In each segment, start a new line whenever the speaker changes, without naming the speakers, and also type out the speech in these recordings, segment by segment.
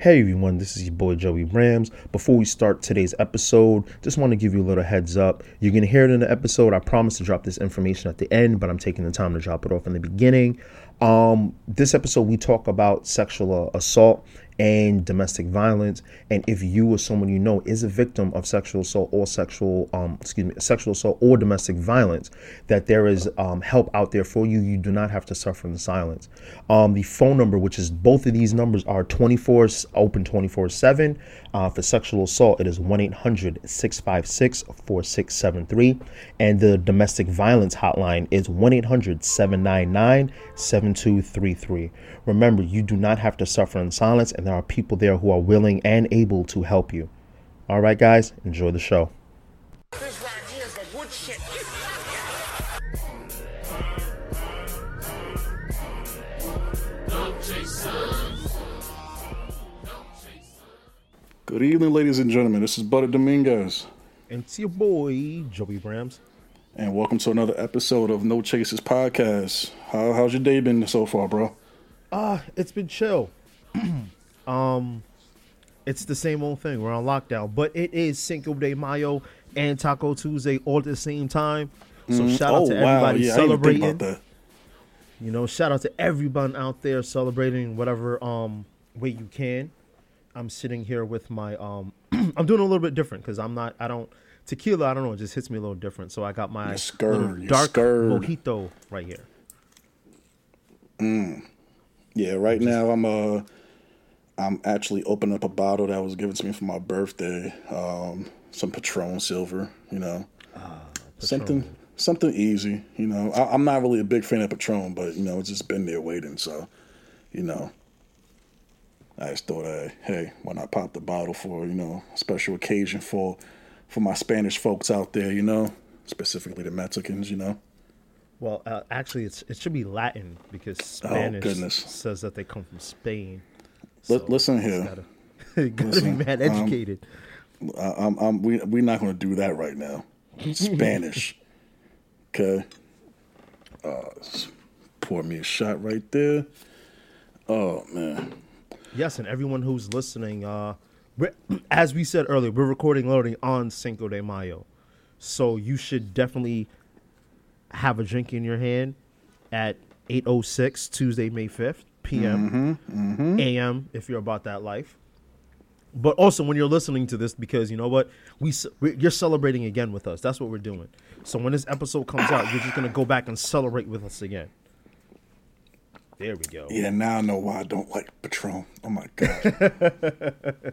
Hey everyone, this is your boy Joey Rams. Before we start today's episode, just want to give you a little heads up. You're going to hear it in the episode. I promise to drop this information at the end, but I'm taking the time to drop it off in the beginning. Um, this episode, we talk about sexual assault and domestic violence. And if you or someone you know is a victim of sexual assault or sexual um excuse me sexual assault or domestic violence that there is um, help out there for you you do not have to suffer in silence. Um, the phone number which is both of these numbers are 24 open 24 7 uh, for sexual assault it is 1-800-656-4673 and the domestic violence hotline is 1-800-799-7233 remember you do not have to suffer in silence and there are people there who are willing and able to help you. All right, guys, enjoy the show. Good
evening, ladies and gentlemen. This is Butter Dominguez.
And it's your boy, Joey Brams.
And welcome to another episode of No Chases Podcast. How, how's your day been so far, bro?
Uh, it's been chill. Um, it's the same old thing. We're on lockdown, but it is Cinco de Mayo and Taco Tuesday all at the same time. So mm. shout out oh, to everybody wow. yeah, celebrating. You know, shout out to everyone out there celebrating whatever um way you can. I'm sitting here with my um I'm doing a little bit different because I'm not I don't tequila I don't know it just hits me a little different. So I got my
scared,
dark
scared.
mojito right here.
Mm. Yeah, right now I'm uh I'm actually opening up a bottle that was given to me for my birthday. Um, some Patron Silver, you know, uh, something something easy. You know, I, am not really a big fan of Patron, but you know, it's just been there waiting. So, you know, I just thought, uh, hey, why not pop the bottle for you know a special occasion for for my Spanish folks out there, you know, specifically the Mexicans, you know.
Well, uh, actually, it's it should be Latin because oh, Spanish oh, says that they come from Spain.
So listen here.
Gotta, gotta listen, be mad educated.
Um, I'm, I'm, we, we're not going to do that right now. Spanish. okay. Uh, pour me a shot right there. Oh, man.
Yes, and everyone who's listening, uh, as we said earlier, we're recording loading on Cinco de Mayo. So you should definitely have a drink in your hand at 8.06 Tuesday, May 5th p.m. Mm-hmm, mm-hmm. a.m. if you're about that life. But also when you're listening to this, because you know what, we you're celebrating again with us. That's what we're doing. So when this episode comes out, you're just gonna go back and celebrate with us again. There we go.
Yeah, now I know why I don't like Patron. Oh my god.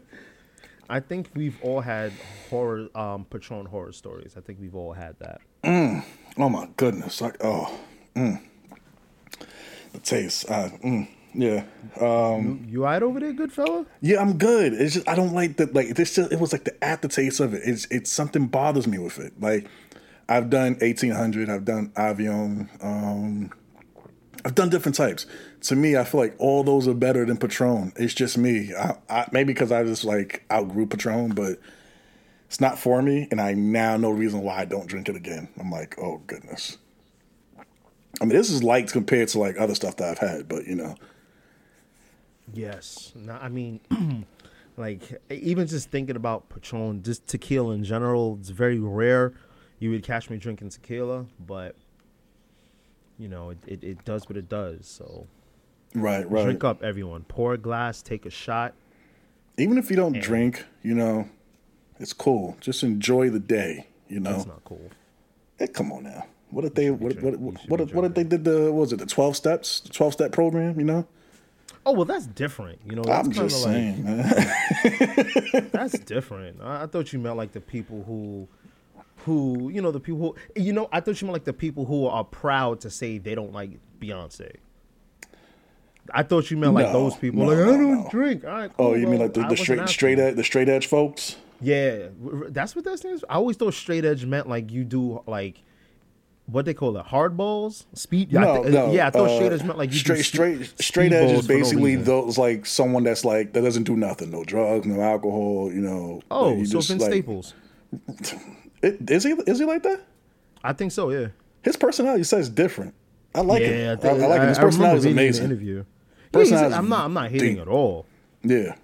I think we've all had horror um, Patron horror stories. I think we've all had that.
Mm. Oh my goodness! Like oh, mm. the taste. Uh, mm. Yeah. Um,
you, you right over there, good fella?
Yeah, I'm good. It's just I don't like the like this. Just, it was like the aftertaste of it. It's it's something bothers me with it. Like I've done 1800. I've done Avion. Um, I've done different types. To me, I feel like all those are better than Patron. It's just me. I, I, maybe because I just like outgrew Patron, but it's not for me. And I now know reason why I don't drink it again. I'm like, oh goodness. I mean, this is light compared to like other stuff that I've had, but you know.
Yes. No, I mean, like even just thinking about Patron, just tequila in general, it's very rare. You would catch me drinking tequila, but you know, it, it, it does what it does. So,
right, right.
Drink up, everyone. Pour a glass, take a shot.
Even if you don't and drink, you know, it's cool. Just enjoy the day. You know,
that's not cool.
Hey, come on now. What did they? What what what, what, what did they did? The what was it? The twelve steps? The twelve step program? You know.
Oh well, that's different. You know, that's
I'm just
like,
saying, man.
that's different. I, I, thought you meant like the people who, who you know, the people who you know. I thought you meant like the people who are proud to say they don't like Beyonce. I thought you meant like those people. No, like I don't no. drink. All right,
oh, cool, oh, you mean like the, the straight straight edge, the straight edge folks?
Yeah, that's what that stands. For. I always thought straight edge meant like you do like what they call it, hardballs, speed.
No,
I th-
no.
Yeah, I thought uh, straight edge meant like
straight, straight, straight edge is basically no those like someone that's like that doesn't do nothing, no drugs, no alcohol, you know.
Oh,
so
just, Vince like, Staples.
It, is he? Is he like that?
I think so. Yeah.
His personality says different. I like yeah, it. I, I, like it. His personality is amazing.
Interview. Personality I'm not. I'm not hating
deep.
at all.
Yeah.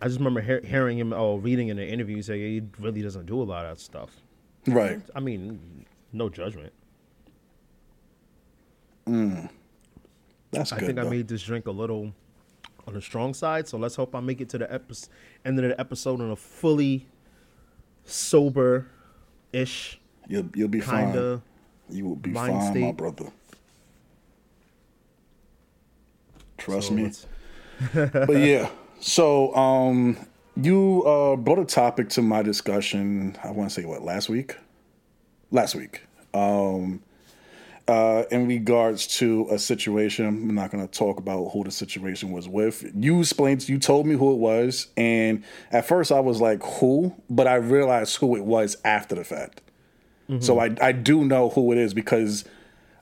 I just remember he- hearing him or reading in an interview say he really doesn't do a lot of that stuff.
Right.
I mean, no judgment. Mm.
That's
I
good.
think I made this drink a little on the strong side, so let's hope I make it to the epi- end of the episode in a fully sober ish
You'll you'll be
kind
fine. You will be fine, my brother. Trust me. but yeah, so um, you uh, brought a topic to my discussion. I want to say what last week, last week. Um, uh, in regards to a situation, I'm not going to talk about who the situation was with. You explained, you told me who it was, and at first I was like, "Who?" But I realized who it was after the fact. So I I do know who it is because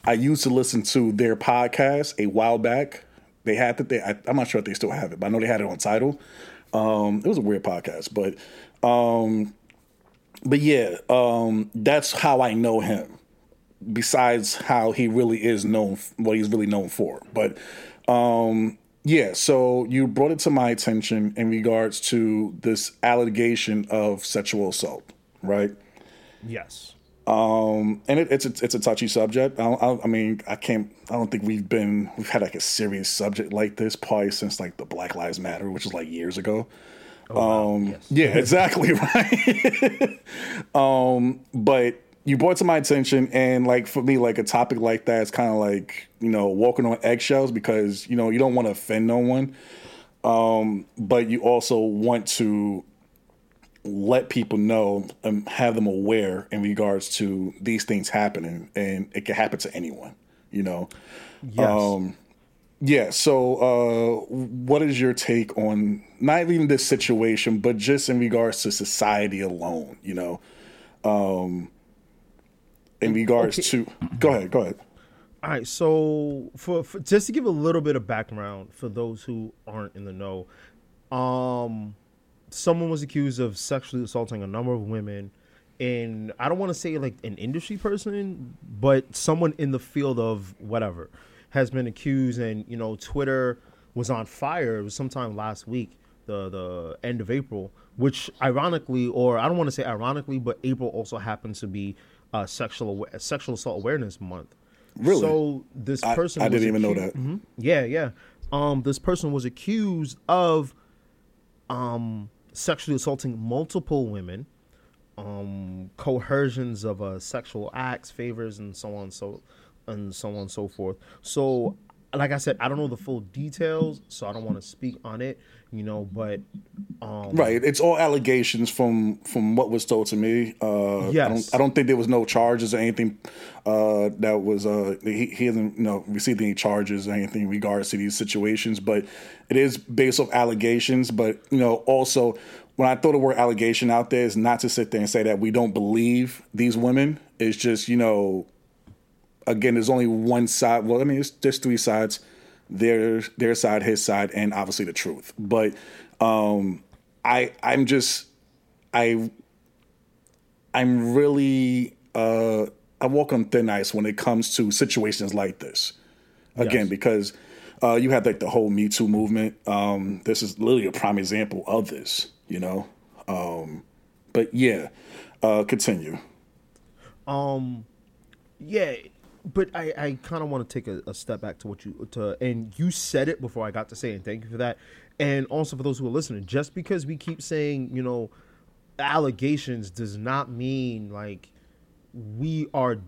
I used to listen to their podcast a while back. They had that. They, I, I'm not sure if they still have it, but I know they had it on title. Um, it was a weird podcast, but um, but yeah, um, that's how I know him. Besides how he really is known, what he's really known for. But um, yeah, so you brought it to my attention in regards to this allegation of sexual assault, right?
Yes.
Um, and it, it's a, it's a touchy subject. I, don't- I, I mean, I can't. I don't think we've been we've had like a serious subject like this probably since like the Black Lives Matter, which is like years ago. um,
yes.
yeah, exactly right. um, but you brought to my attention, and like for me, like a topic like that is kind of like you know walking on eggshells because you know you don't want to offend no one, um, but you also want to let people know and have them aware in regards to these things happening and it can happen to anyone you know
Yes.
um yeah so uh what is your take on not even this situation but just in regards to society alone you know um in regards
Okay.
to go ahead go ahead
All right, so for, for just to give a little bit of background for those who aren't in the know, um, someone was accused of sexually assaulting a number of women, and I don't want to say like an industry person, but someone in the field of whatever has been accused, and you know, Twitter was on fire. It was sometime last week, the the end of April, which ironically, or I don't want to say ironically, but April also happens to be uh, sexual sexual assault awareness month.
Really?
So this person
I
was
didn't even know
accu-
that.
Mhm. Yeah, yeah. Um, this person was accused of um sexually assaulting multiple women, um, coercions of uh, sexual acts, favors, and so on, so and so on and so forth. So, like I said, I don't know the full details, so I don't want to speak on it, you know. But um,
Right. It's all allegations from from what was told to me. Uh, I
Yes.
don't I don't think there was no charges or anything uh, that was uh, he, he hasn't you know received any charges or anything in regards to these situations. But it is based off allegations. But you know also when I throw the word allegation out there is not to sit there and say that we don't believe these women. It's just you know again, there's only one side. Well, I mean, it's there's three sides. Their their side, his side, and obviously the truth. But um, I I'm just I I'm really uh, I walk on thin ice when it comes to situations like this. Again,
Yes.
because uh, you had like the whole Me Too movement. Um, this is literally a prime example of this. You know, um, but yeah, uh, continue.
Um, yeah, but I, I kind of want to take a, a step back to what you to, and you said it before I got to say, and thank you for that. And also for those who are listening, just because we keep saying, you know, allegations does not mean like we are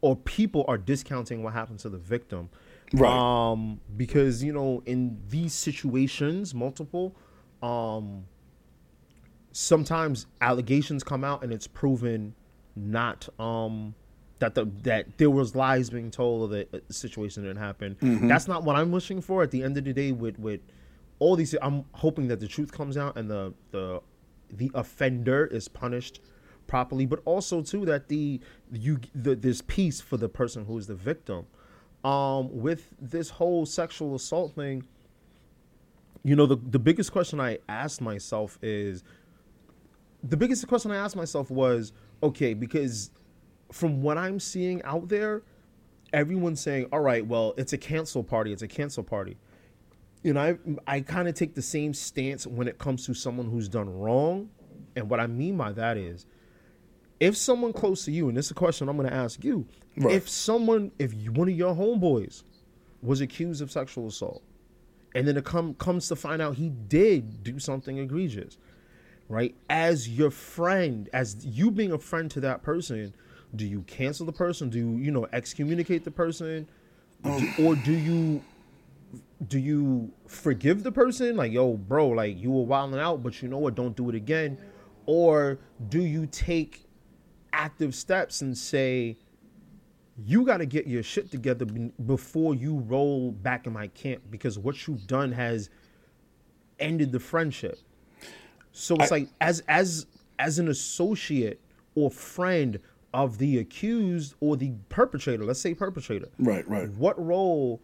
or people are discounting what happened to the victim.
Right.
Um, because you know, in these situations, multiple, um, sometimes allegations come out and it's proven not um that the that there was lies being told or that the situation didn't happen. That's not what I'm wishing for. At the end of the day, with with all these, I'm hoping that the truth comes out and the the the offender is punished properly, but also too that the you the, there's peace for the person who is the victim. Um, with this whole sexual assault thing, you know, the the biggest question I asked myself is the biggest question I asked myself was, okay, because from what I'm seeing out there, everyone's saying, all right, well, it's a cancel party, it's a cancel party. you know, I I kind of take the same stance when it comes to someone who's done wrong, and what I mean by that is, if someone close to you, and this is a question I'm going to ask you,
Right.
if someone, if you, one of your homeboys was accused of sexual assault, and then it come comes to find out he did do something egregious, right? As your friend, as you being a friend to that person, do you cancel the person? Do you, you know excommunicate the person, Do- um. or do you do you forgive the person? Like, yo, bro, like you were wilding out, but you know what? Don't do it again. Or do you take active steps and say, you got to get your shit together be- before you roll back in my camp because what you've done has ended the friendship. So it's
I-
like as as as an associate or friend of the accused or the perpetrator, let's say perpetrator.
Right, right.
What role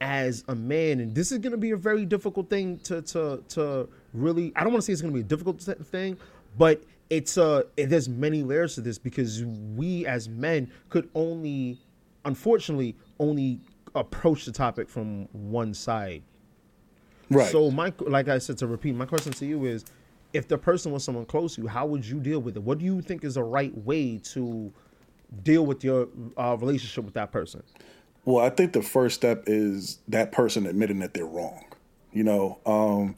as a man and this is going to be a very difficult thing to to to really I don't want to say it's going to be a difficult thing, but it's a. it, there's many layers to this because we as men could only unfortunately only approach the topic from one side.
Right.
So my like I said to repeat, my question to you is if the person was someone close to you, how would you deal with it? What do you think is the right way to deal with your uh, relationship with that person?
Well, I think the first step is that person admitting that they're wrong. You know, um,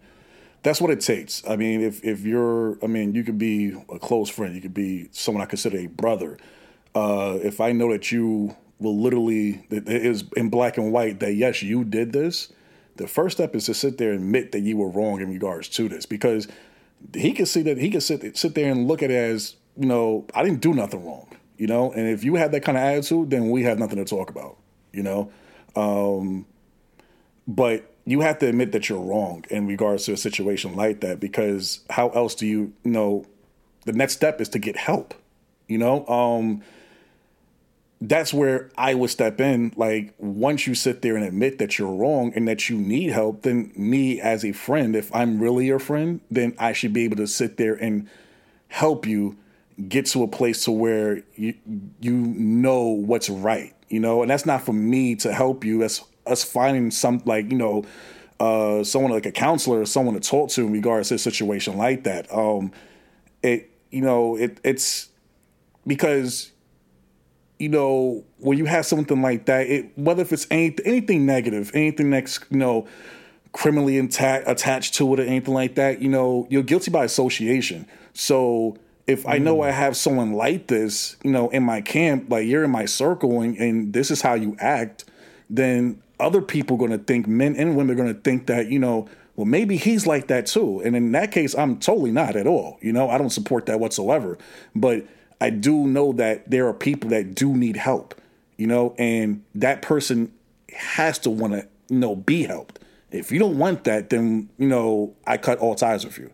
that's what it takes. I mean, if if you're, I mean, you could be a close friend, you could be someone I consider a brother. Uh, if I know that you will literally, it is in black and white that yes, you did this. The first step is to sit there and admit that you were wrong in regards to this, because he could see that he could sit sit there and look at it as you know I didn't do nothing wrong. You know, and if you have that kind of attitude, then we have nothing to talk about. You know, um, but you have to admit that you're wrong in regards to a situation like that because how else do you, you know the next step is to get help you know um that's where i would step in. Like once you sit there and admit that you're wrong and that you need help then me as a friend if i'm really your friend then i should be able to sit there and help you get to a place to where you you know what's right you know? And that's not for me to help you. That's us finding some like you know uh someone like a counselor or someone to talk to in regards to a situation like that. Um it you know it it's because you know when you have something like that it whether if it's any, anything negative anything that's you know criminally intact, attached to it or anything like that you know you're guilty by association so if I know I mm. have someone like this, you know, in my camp, like you're in my circle and, and this is how you act, then other people going to think, men and women are going to think that, you know, well, maybe he's like that too. And in that case, I'm totally not at all. You know, I don't support that whatsoever. But I do know that there are people that do need help, you know, and that person has to want to, you know, be helped. If you don't want that, then, you know, I cut all ties with you.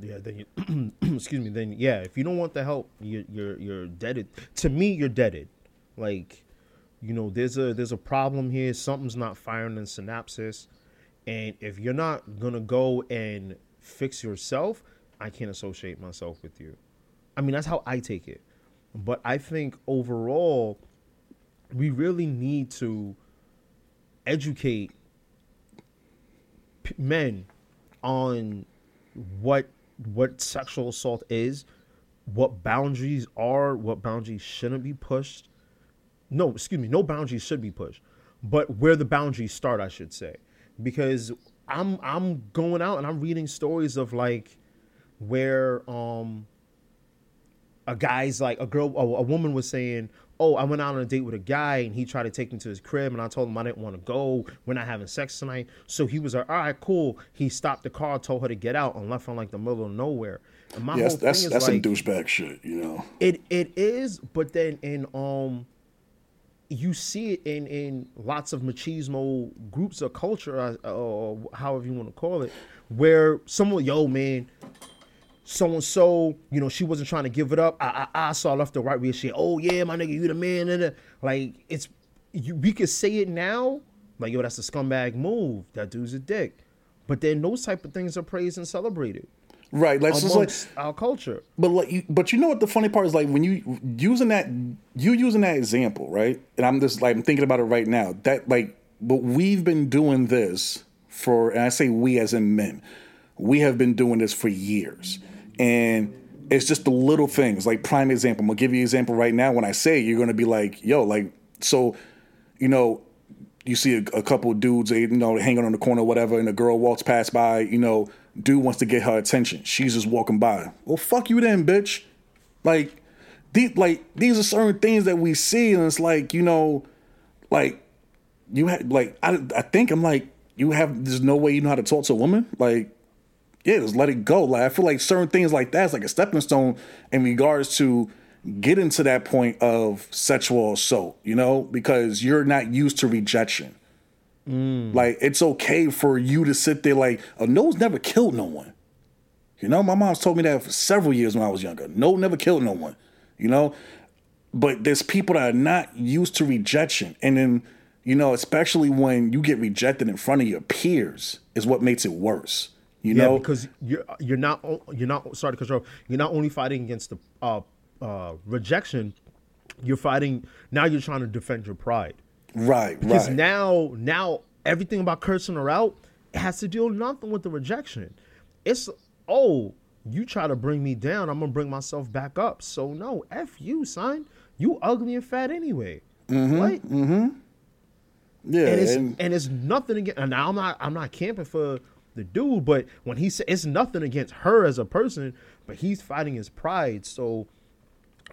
Yeah, then you, excuse me. Then yeah, if you don't want the help, you, you're you're deaded. To me, you're deaded. Like, you know, there's a there's a problem here. Something's not firing in synapses, and if you're not gonna go and fix yourself, I can't associate myself with you. I mean, that's how I take it. But I think overall, we really need to educate p- men on what what sexual assault is, what boundaries are, what boundaries shouldn't be pushed. No, excuse me, no boundaries should be pushed, but where the boundaries start, I should say, because I'm I'm going out and I'm reading stories of like where um a guy's like a girl a, a woman was saying oh i went out on a date with a guy and he tried to take me to his crib and i told him i didn't want to go. We're not having sex tonight. So he was like all right cool. He stopped the car told her to get out and left her like the middle of nowhere. And my
Yeah,
whole
that's that's,
thing is
that's
like,
some douchebag shit, you know.
it it is, but then in um, you see it in in lots of machismo groups or culture, uh, or however you want to call it, where someone, yo man, so and so, you know, she wasn't trying to give it up. I I, I saw left or right where she, oh yeah, my nigga, you the man, and like it's you. We could say it now, like yo, that's a scumbag move. That dude's a dick. But then those type of things are praised and celebrated
Right, like, so like
amongst our culture.
But like, you, but you know what the funny part is? Like when you using that, you using that example, right? And I'm just like I'm thinking about it right now. That like, but we've been doing this for, and I say we as in men, we have been doing this for years. And it's just the little things. Like prime example, I'm gonna give you an example right now. When I say you're gonna be like, yo, like so, you know, you see a, a couple dudes, eh, you know, hanging on the corner, or whatever, and a girl walks past by, you know, dude wants to get her attention. She's just walking by. Well, fuck you then, bitch. Like, these, like these are certain things that we see, and it's like, you know, like you had, like I, I think I'm like, you have, there's no way you know how to talk to a woman, like yeah, just let it go. Like I feel like certain things like that's like a stepping stone in regards to getting to that point of sexual assault, you know, because you're not used to rejection. Mm. Like it's okay for you to sit there like a no's never killed no one. You know, my mom's told me that for several years when I was younger. No never killed no one. You know? But there's people that are not used to rejection. And then, you know, especially when you get rejected in front of your peers is what makes it worse. You
yeah,
know,
because you're you're not you're not sorry to control. You're not only fighting against the uh, uh, rejection. You're fighting now. You're trying to defend your pride.
Right.
Because
right.
now now everything about cursing her out has to deal nothing with the rejection. It's oh you try to bring me down, I'm gonna bring myself back up. So no, f you, son. You ugly and fat anyway.
Mm-hmm, right? Mm-hmm.
Yeah, and it's and, and it's nothing again. And now I'm not I'm not camping for the dude, but when he said it's nothing against her as a person, but he's fighting his pride. So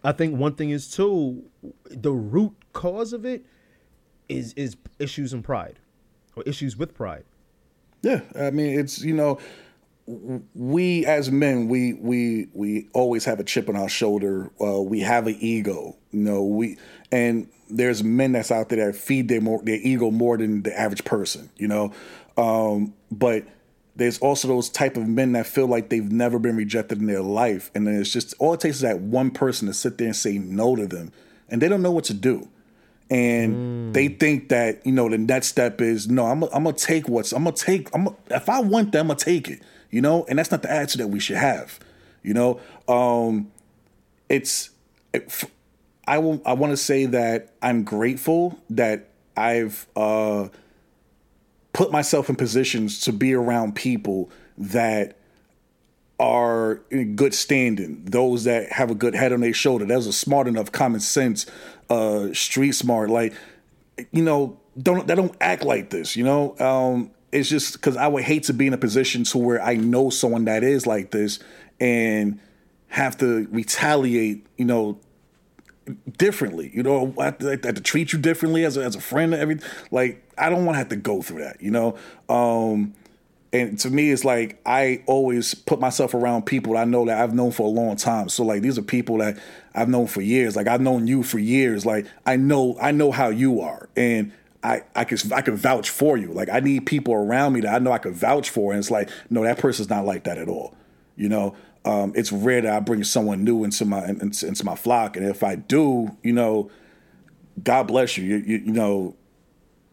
I think one thing is too the root cause of it is is issues in pride or issues with pride.
Yeah, I mean it's you know we as men we we we always have a chip on our shoulder. Uh, we have an ego, you know. We and there's men that's out there that feed their more their ego more than the average person, you know. Um, but there's also those type of men that feel like they've never been rejected in their life. And then it's just all it takes is that one person to sit there and say no to them. And they don't know what to do. And mm. they think that you know the next step is no i'm, I'm gonna take what's i'm gonna take i'm if i want them i'm gonna take it you know? And that's not the attitude that we should have you know? Um it's it, i will i want to say that i'm grateful that i've uh put myself in positions to be around people that are in good standing, those that have a good head on their shoulder, those are smart enough, common sense, uh, street smart, like you know, don't they don't act like this, you know. Um, it's just because I would hate to be in a position to where I know someone that is like this and have to retaliate, you know, differently. You know, I have, to, I have to treat you differently as a, as a friend. Everything like I don't want to have to go through that. You know, um, and to me, it's like I always put myself around people I know that I've known for a long time. So like these are people that I've known for years. Like I've known you for years. Like I know I know how you are, and I I can I can vouch for you. Like I need people around me that I know I can vouch for, and it's like no, that person's not like that at all. You know, um, it's rare that I bring someone new into my into, into, my flock, and if I do, you know, God bless you. You, you, you know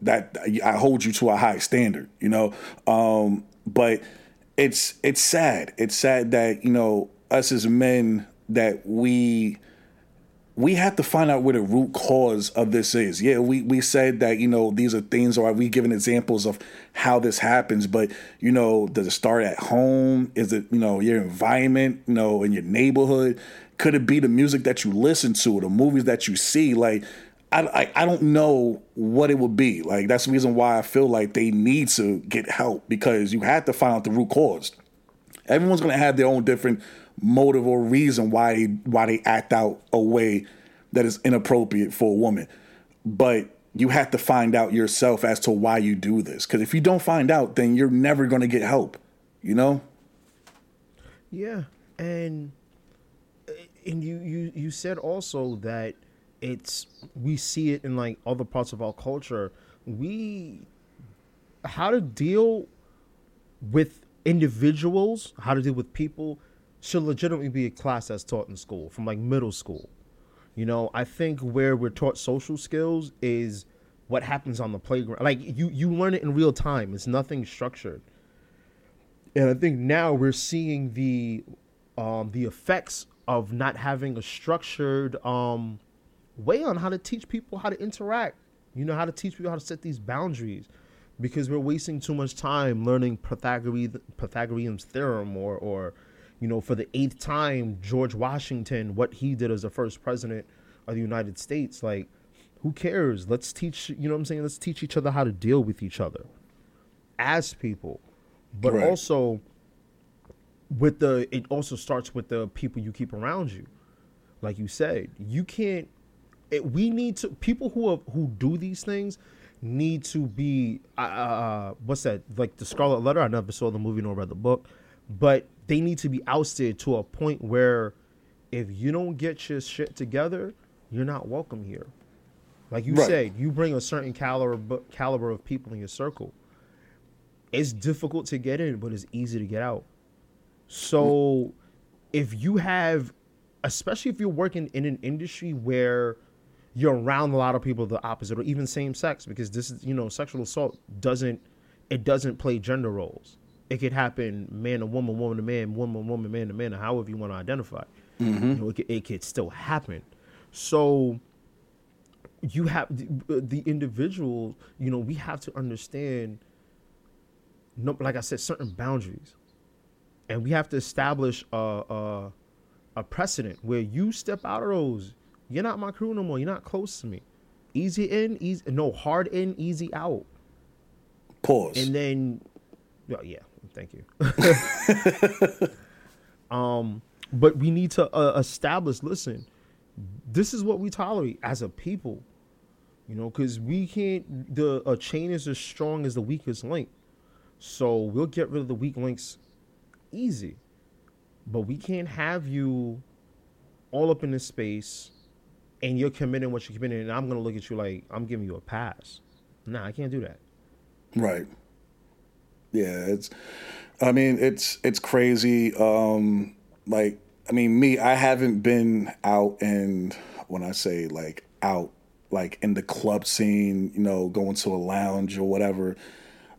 that I hold you to a high standard. You know, um, but it's it's sad. It's sad that you know us as men that we we have to find out where the root cause of this is. Yeah, we, we said that, you know, these are things, or we given examples of how this happens, but, you know, does it start at home? Is it, you know, your environment, you know, in your neighborhood? Could it be the music that you listen to, the movies that you see? Like, I, I, I don't know what it would be. Like, that's the reason why I feel like they need to get help because you have to find out the root cause. Everyone's going to have their own different motive or reason why they, why they act out a way that is inappropriate for a woman. But you have to find out yourself as to why you do this. Because if you don't find out, then you're never going to get help. You know?
Yeah, and and you you you said also that it's we see it in like other parts of our culture. We how to deal with individuals, how to deal with people should legitimately be a class that's taught in school from like middle school. You know, I think where we're taught social skills is what happens on the playground. Like you you learn it in real time. It's nothing structured. And I think now we're seeing the um the effects of not having a structured um way on how to teach people how to interact. You know how to teach people how to set these boundaries. because we're wasting too much time learning Pythagorean Pythagorean's theorem or or you know for the eighth time George Washington what he did as the first president of the United States like who cares let's teach you know what I'm saying let's teach each other how to deal with each other as people but
Right.
also with the it also starts with the people you keep around you like you said you can't it, we need to people who have, who do these things need to be uh, uh what's that like the scarlet letter? I never saw the movie nor read the book. But they need to be ousted to a point where if you don't get your shit together you're not welcome here. Like you
Right.
said you bring a certain caliber caliber of people in your circle. It's difficult to get in but it's easy to get out. So if you have especially if you're working in an industry where you're around a lot of people the opposite or even same sex because this is you know sexual assault doesn't it doesn't play gender roles. It could happen man to woman woman to man woman woman man to man or however you want to identify mm-hmm. you know it could, it could still happen. So you have the, the individual you know we have to understand no, like i said certain boundaries. And we have to establish a, a a precedent where you step out of those. You're not my crew no more. You're not close to me. Easy in, easy no hard in, easy out,
Pause.
and then, oh, yeah, thank you. um, but we need to uh, establish. Listen, this is what we tolerate as a people. You know, because we can't. The a chain is as strong as the weakest link. So we'll get rid of the weak links easy. But we can't have you all up in this space and you're committing what you're committing, and I'm gonna look at you like I'm giving you a pass. Nah, I can't do that.
Right. Yeah, it's I mean, it's it's crazy. Um like I mean, me, I haven't been out and when I say like out like in the club scene, you know, going to a lounge or whatever.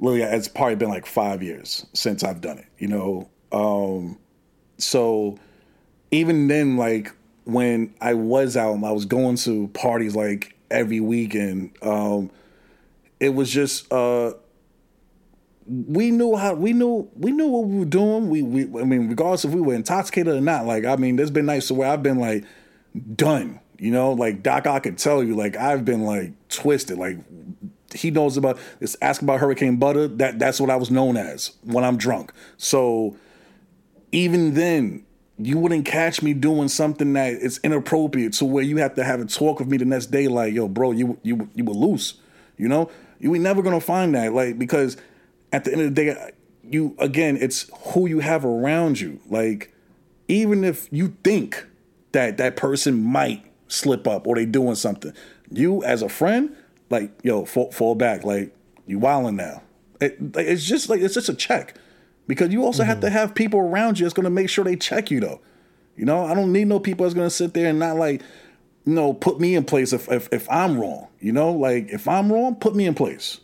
Literally, it's probably been like 5 years since I've done it, you know. Um so even then like when I was out I was going to parties like every weekend, um it was just uh we knew how we knew we knew what we were doing. We we I mean, regardless if we were intoxicated or not. Like I mean, there's been nights where I've been like done. You know, like Doc, I could tell you, like I've been like twisted. Like he knows about this. Ask about Hurricane Butter. That that's what I was known as when I'm drunk. So even then, you wouldn't catch me doing something that is inappropriate to where you have to have a talk with me the next day. Like, yo, bro, you you you were loose. You know, you ain't never gonna find that. Like because at the end of the day, you again, it's who you have around you. Like even if you think that that person might slip up or they doing something, you as a friend, like yo, fall, fall back. Like you wilding now. It, like, it's just like it's just a check because you also have to have people around you that's going to make sure they check you though. You know, I don't need no people that's going to sit there and not like, you know, put me in place if if, if I'm wrong. You know, like if I'm wrong, put me in place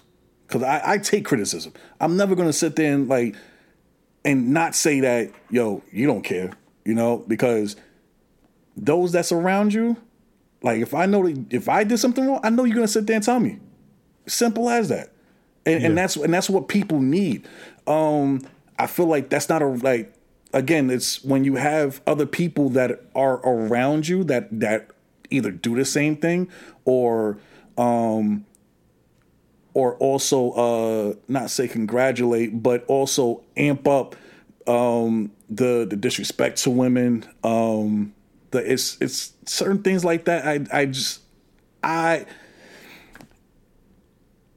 because I, I take criticism. I'm never going to sit there and like and not say that yo you don't care. You know, because those that's around you, like if I know that if I did something wrong, I know you're going to sit there and tell me. Simple as that. And, and that's and that's what people need. Um, I feel like that's not a like again. It's when you have other people that are around you that that either do the same thing or um, or also uh, not say congratulate, but also amp up um, the the disrespect to women. Um, the it's it's certain things like that. I I just I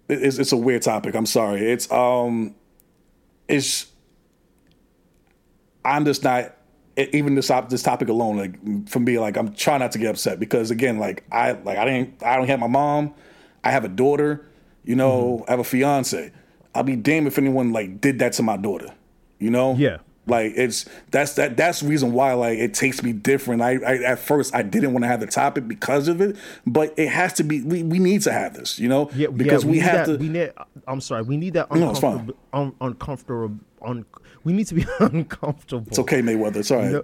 it's it's a weird topic. I'm sorry. It's um it's I'm just not even this op- this topic alone like for me like I'm trying not to get upset because again like I like I didn't I don't have my mom. I have a daughter, you know, mm-hmm. I have a fiance. I'll be damned if anyone like did that to my daughter. You know?
Yeah.
Like it's that's that that's the reason why like it takes me different. I, I at first I didn't want to have the topic because of it, but it has to be. We, we need to have this, you know,
Yeah,
because
yeah,
we,
need
have
that,
to.
We need. I'm sorry. We need that uncomfortable,
No, it's fine.
uncomfortable. un, uncomfortable. Un, we need to be uncomfortable.
it's okay, Mayweather. It's all right.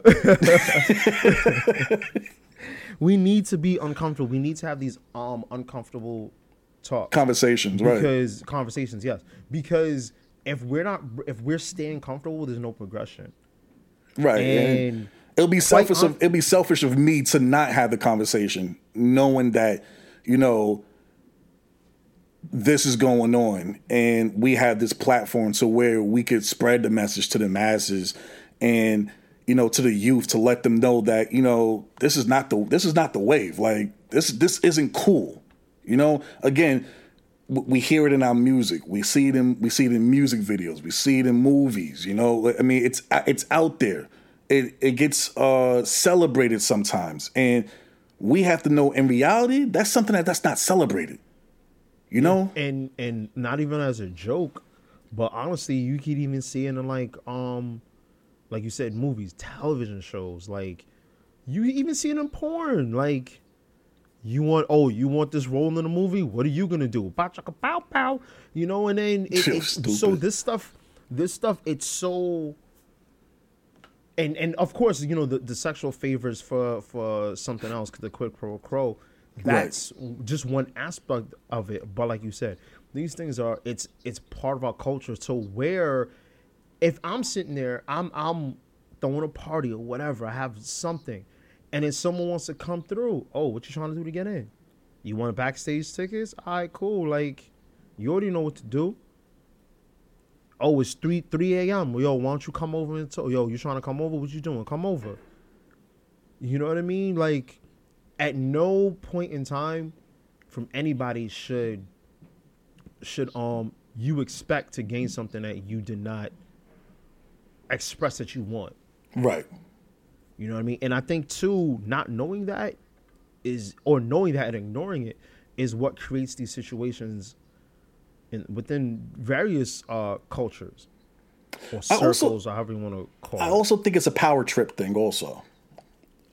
we need to be uncomfortable. We need to have these um uncomfortable talk
conversations, right?
because conversations, yes. Because if we're not, if we're staying comfortable, there's no progression.
Right. And,
And
it'll be selfish
hon-
of it'll be selfish of me to not have the conversation, knowing that, you know, this is going on. And we have this platform to where we could spread the message to the masses and you know to the youth to let them know that you know this is not the this is not the wave. Like this this isn't cool. You know again we hear it in our music. We see it in we see it in music videos. We see it in movies you know? I mean it's it's out there. It it gets uh celebrated sometimes. And we have to know in reality that's something that that's not celebrated you know
and and not even as a joke, but honestly, you could even see in like um, like you said, movies, television shows. Like you even see it in porn. Like you want oh you want this role in a movie? What are you gonna do? Bow chaka pow pow. You know, and then it,
You're
so this stuff, this stuff, it's so. And and of course, you know the, the sexual favors for for something else, the quid pro quo. That's just one aspect of it. But like you said, these things are it's it's part of our culture. So where, if I'm sitting there, I'm I'm throwing a party or whatever, I have something, and then someone wants to come through. Oh, what you trying to do to get in? You want backstage tickets? All right, cool. Like, you already know what to do. Oh, it's three three a.m. Yo, why don't you come over and talk? Yo, you trying to come over? What you doing? Come over. You know what I mean? Like, at no point in time from anybody should should um you expect to gain something that you did not express that you want.
right
You know what I mean? And I think too, not knowing that is or knowing that and ignoring it is what creates these situations in within various uh cultures or
I also-
circles or however you want to call
I
it.
also think it's a power trip thing. Also,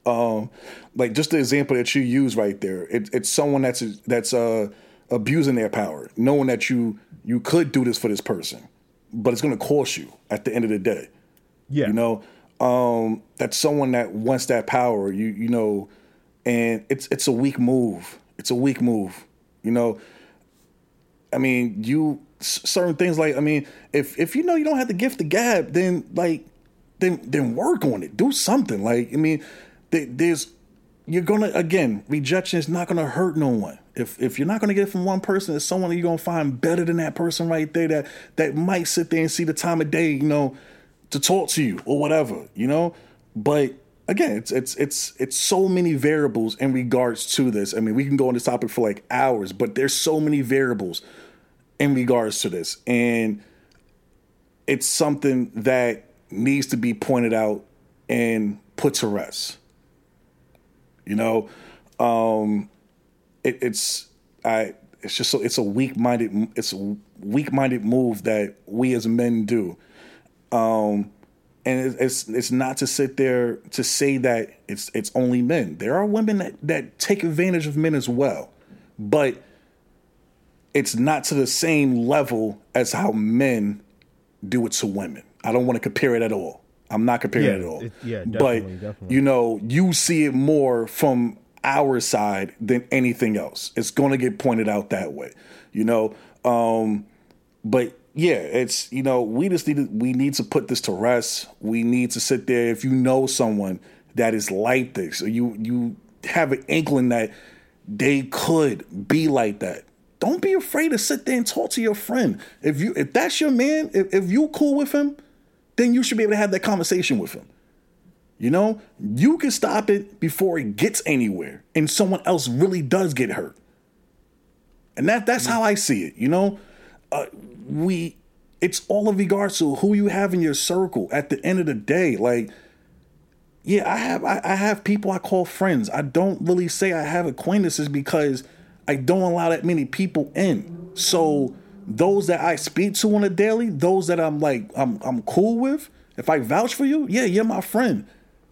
um, like just the example that you use right there, it, it's someone that's that's uh, abusing their power, knowing that you you could do this for this person, but it's going to cost you at the end of the day.
yeah.
You know, um, that's someone that wants that power. You you know, and it's it's a weak move. It's a weak move. You know, I mean, you certain things like I mean, if if you know you don't have the gift of gab, then like, then then work on it. Do something. Like I mean, there's you're gonna again rejection is not gonna hurt no one. If if you're not gonna get it from one person, it's someone you're gonna find better than that person right there that that might sit there and see the time of day, you know, to talk to you or whatever, you know. But again, it's it's it's it's so many variables in regards to this. I mean, we can go on this topic for like hours, but there's so many variables in regards to this, and it's something that needs to be pointed out and put to rest. You know, um, it, it's I. It's just so it's a weak minded it's a weak minded move that we as men do, um, and it's it's not to sit there to say that it's it's only men. There are women that that take advantage of men as well, but it's not to the same level as how men do it to women. I don't want to compare it at all. I'm not comparing
Yeah,
it at all.
it- yeah,
but
definitely, definitely.
you know, you see it more from our side than anything else. It's going to get pointed out that way, you know. Um, but yeah, it's you know, we just need to, we need to put this to rest. We need to sit there. If you know someone that is like this, or you you have an inkling that they could be like that. Don't be afraid to sit there and talk to your friend. If you if that's your man, if, if you cool with him, then you should be able to have that conversation with him. You know, you can stop it before it gets anywhere and someone else really does get hurt. And that that's how I see it, you know? Uh, we it's all in regards to who you have in your circle at the end of the day. Like, yeah, I have I, I have people I call friends. I don't really say I have acquaintances because I don't allow that many people in. So those that I speak to on a daily, those that I'm like I'm I'm cool with, if I vouch for you, yeah, you're my friend.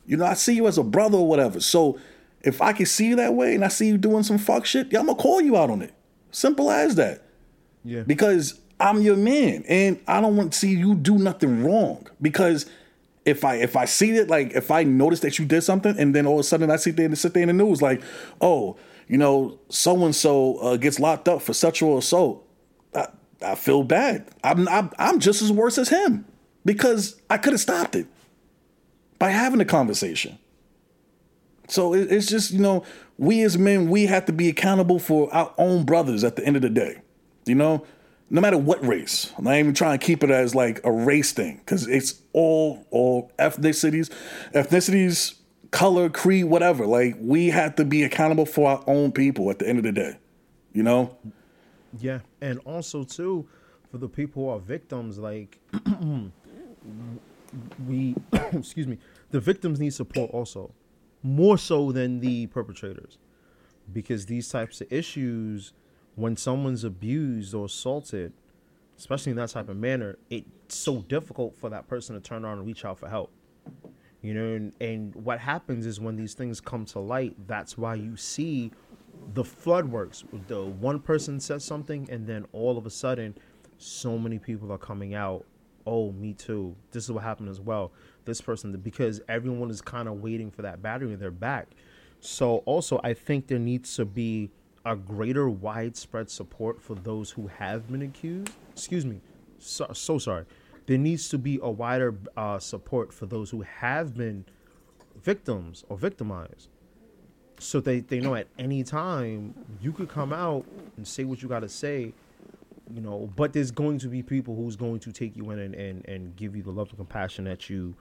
You know, I see you as a brother or whatever. So if I can see you that way and I see you doing some fuck shit, yeah, I'm gonna call you out on it. Simple as that.
Yeah.
Because I'm your man and I don't want to see you do nothing wrong. Because if I if I see it, like if I notice that you did something and then all of a sudden I sit there and sit there in the news, like, oh, you know, so and so gets locked up for sexual assault. I, feel bad. I'm, I'm I'm just as worse as him because I could have stopped it by having a conversation. So it, it's just you know, we as men, we have to be accountable for our own brothers at the end of the day. You know, no matter what race. I'm not even trying to keep it as like a race thing because it's all all ethnicities, ethnicities color, creed, whatever. Like we have to be accountable for our own people at the end of the day. You know?
Yeah. And also too, for the people who are victims, like we excuse me, the victims need support also. More so than the perpetrators. Because these types of issues, when someone's abused or assaulted, especially in that type of manner, it's so difficult for that person to turn around and reach out for help you know and, and what happens is when these things come to light that's why you see the flood works. The one person says something and then all of a sudden so many people are coming out oh me too. This is what happened as well. This person because everyone is kind of waiting for that battery in their back. So also i think there needs to be a greater widespread support for those who have been accused. Excuse me. So, so sorry. There needs to be a wider uh, support for those who have been victims or victimized so they, they know at any time you could come out and say what you got to say you know but there's going to be people who's going to take you in and, and, and give you the love and compassion that you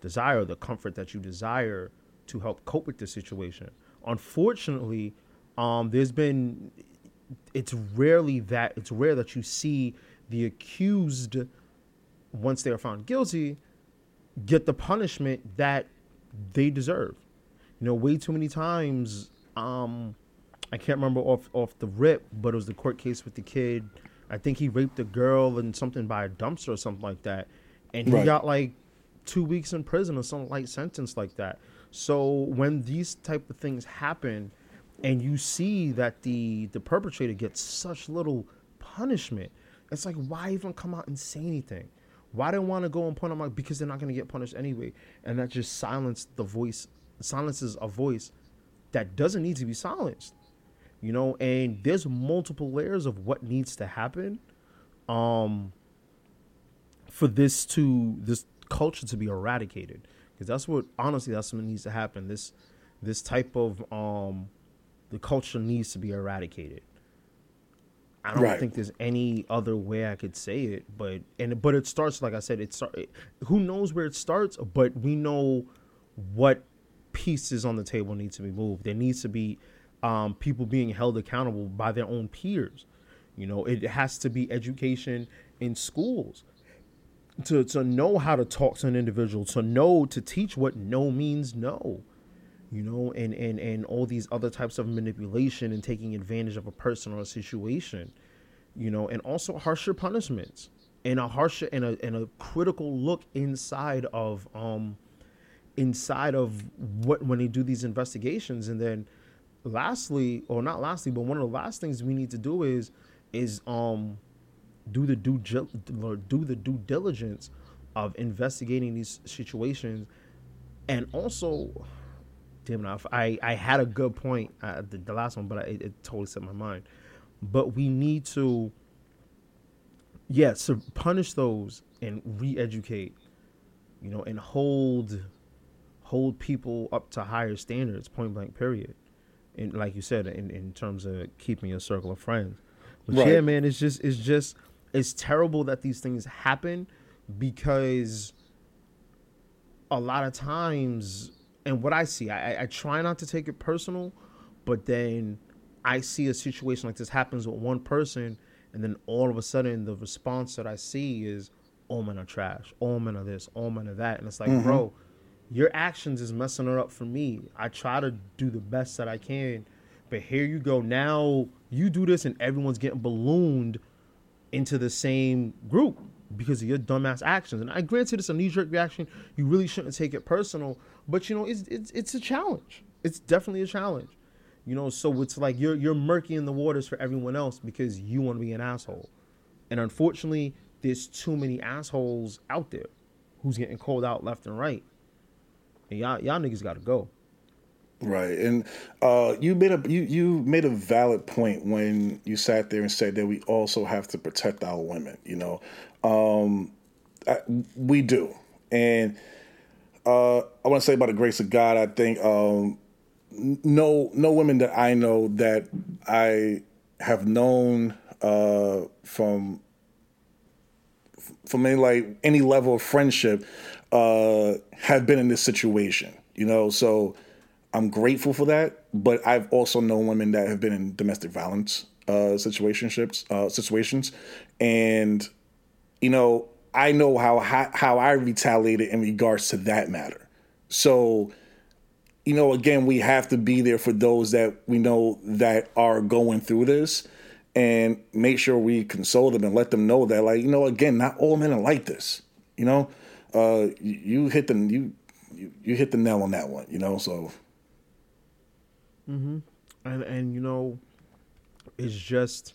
desire the comfort that you desire to help cope with the situation unfortunately um, there's been it's rarely that it's rare that you see the accused once they are found guilty, get the punishment that they deserve. You know, way too many times, um, I can't remember off off the rip, but it was the court case with the kid. I think he raped a girl and something by a dumpster or something like that, and he right. got like two weeks in prison or some light sentence like that. So when these type of things happen, and you see that the the perpetrator gets such little punishment, it's like why even come out and say anything? Why do they want to go and point them out? Because they're not going to get punished anyway, and that just silenced the voice, silences a voice that doesn't need to be silenced. You know, and there's multiple layers of what needs to happen, um, for this to this culture to be eradicated. Because that's what honestly, that's what needs to happen. This this type of um, the culture needs to be eradicated. I don't right. think there's any other way I could say it, but and but it starts like I said. It start. Who knows where it starts? But we know what pieces on the table need to be moved. There needs to be um, people being held accountable by their own peers. You know, it has to be education in schools to to know how to talk to an individual, to know to teach what no means no you know, and, and, and all these other types of manipulation and taking advantage of a person or a situation, you know, and also harsher punishments and a harsher and a, and a critical look inside of, um, inside of what, when they do these investigations. And then lastly, or not lastly, but one of the last things we need to do is, is, um, do the due, do the due diligence of investigating these situations and also damn enough. I, I had a good point at the, the last one, but I, it, it, totally set my mind. But we need to, yeah, so punish those and re-educate, you know, and hold hold people up to higher standards. Point blank. Period. And like you said, in, in terms of keeping your circle of friends. But right. yeah, man, it's just it's just it's terrible that these things happen because a lot of times and what I see, I, I try not to take it personal, but then I see a situation like this happens with one person, and then all of a sudden the response that I see is, "All men are trash. All men are this. All men are that," and it's like, mm-hmm. bro, your actions is messing it up for me. I try to do the best that I can, but here you go. Now you do this, and everyone's getting ballooned into the same group because of your dumbass actions. And I granted it's a knee jerk reaction. You really shouldn't take it personal. But you know, it's it's it's a challenge. It's definitely a challenge. You know, so it's like you're you're murkying the waters for everyone else because you want to be an asshole. And unfortunately, there's too many assholes out there who's getting called out left and right. And y'all y'all niggas gotta go.
Right, and uh, you made a you you made a valid point when you sat there and said that we also have to protect our women. You know, um, I, we do, and uh, I want to say by the grace of God. I think um, no no women that I know that I have known uh, from from any like any level of friendship uh, have been in this situation. You know, so I'm grateful for that. But I've also known women that have been in domestic violence uh, situationships uh, situations, and you know, I know how, how how I retaliated in regards to that matter. So, you know, again, we have to be there for those that we know that are going through this and make sure we console them and let them know that, like, you know, again, not all men are like this. You know, uh, you, hit the you, you you hit the nail on that one. You know, so.
Mm-hmm. And and you know, it's just.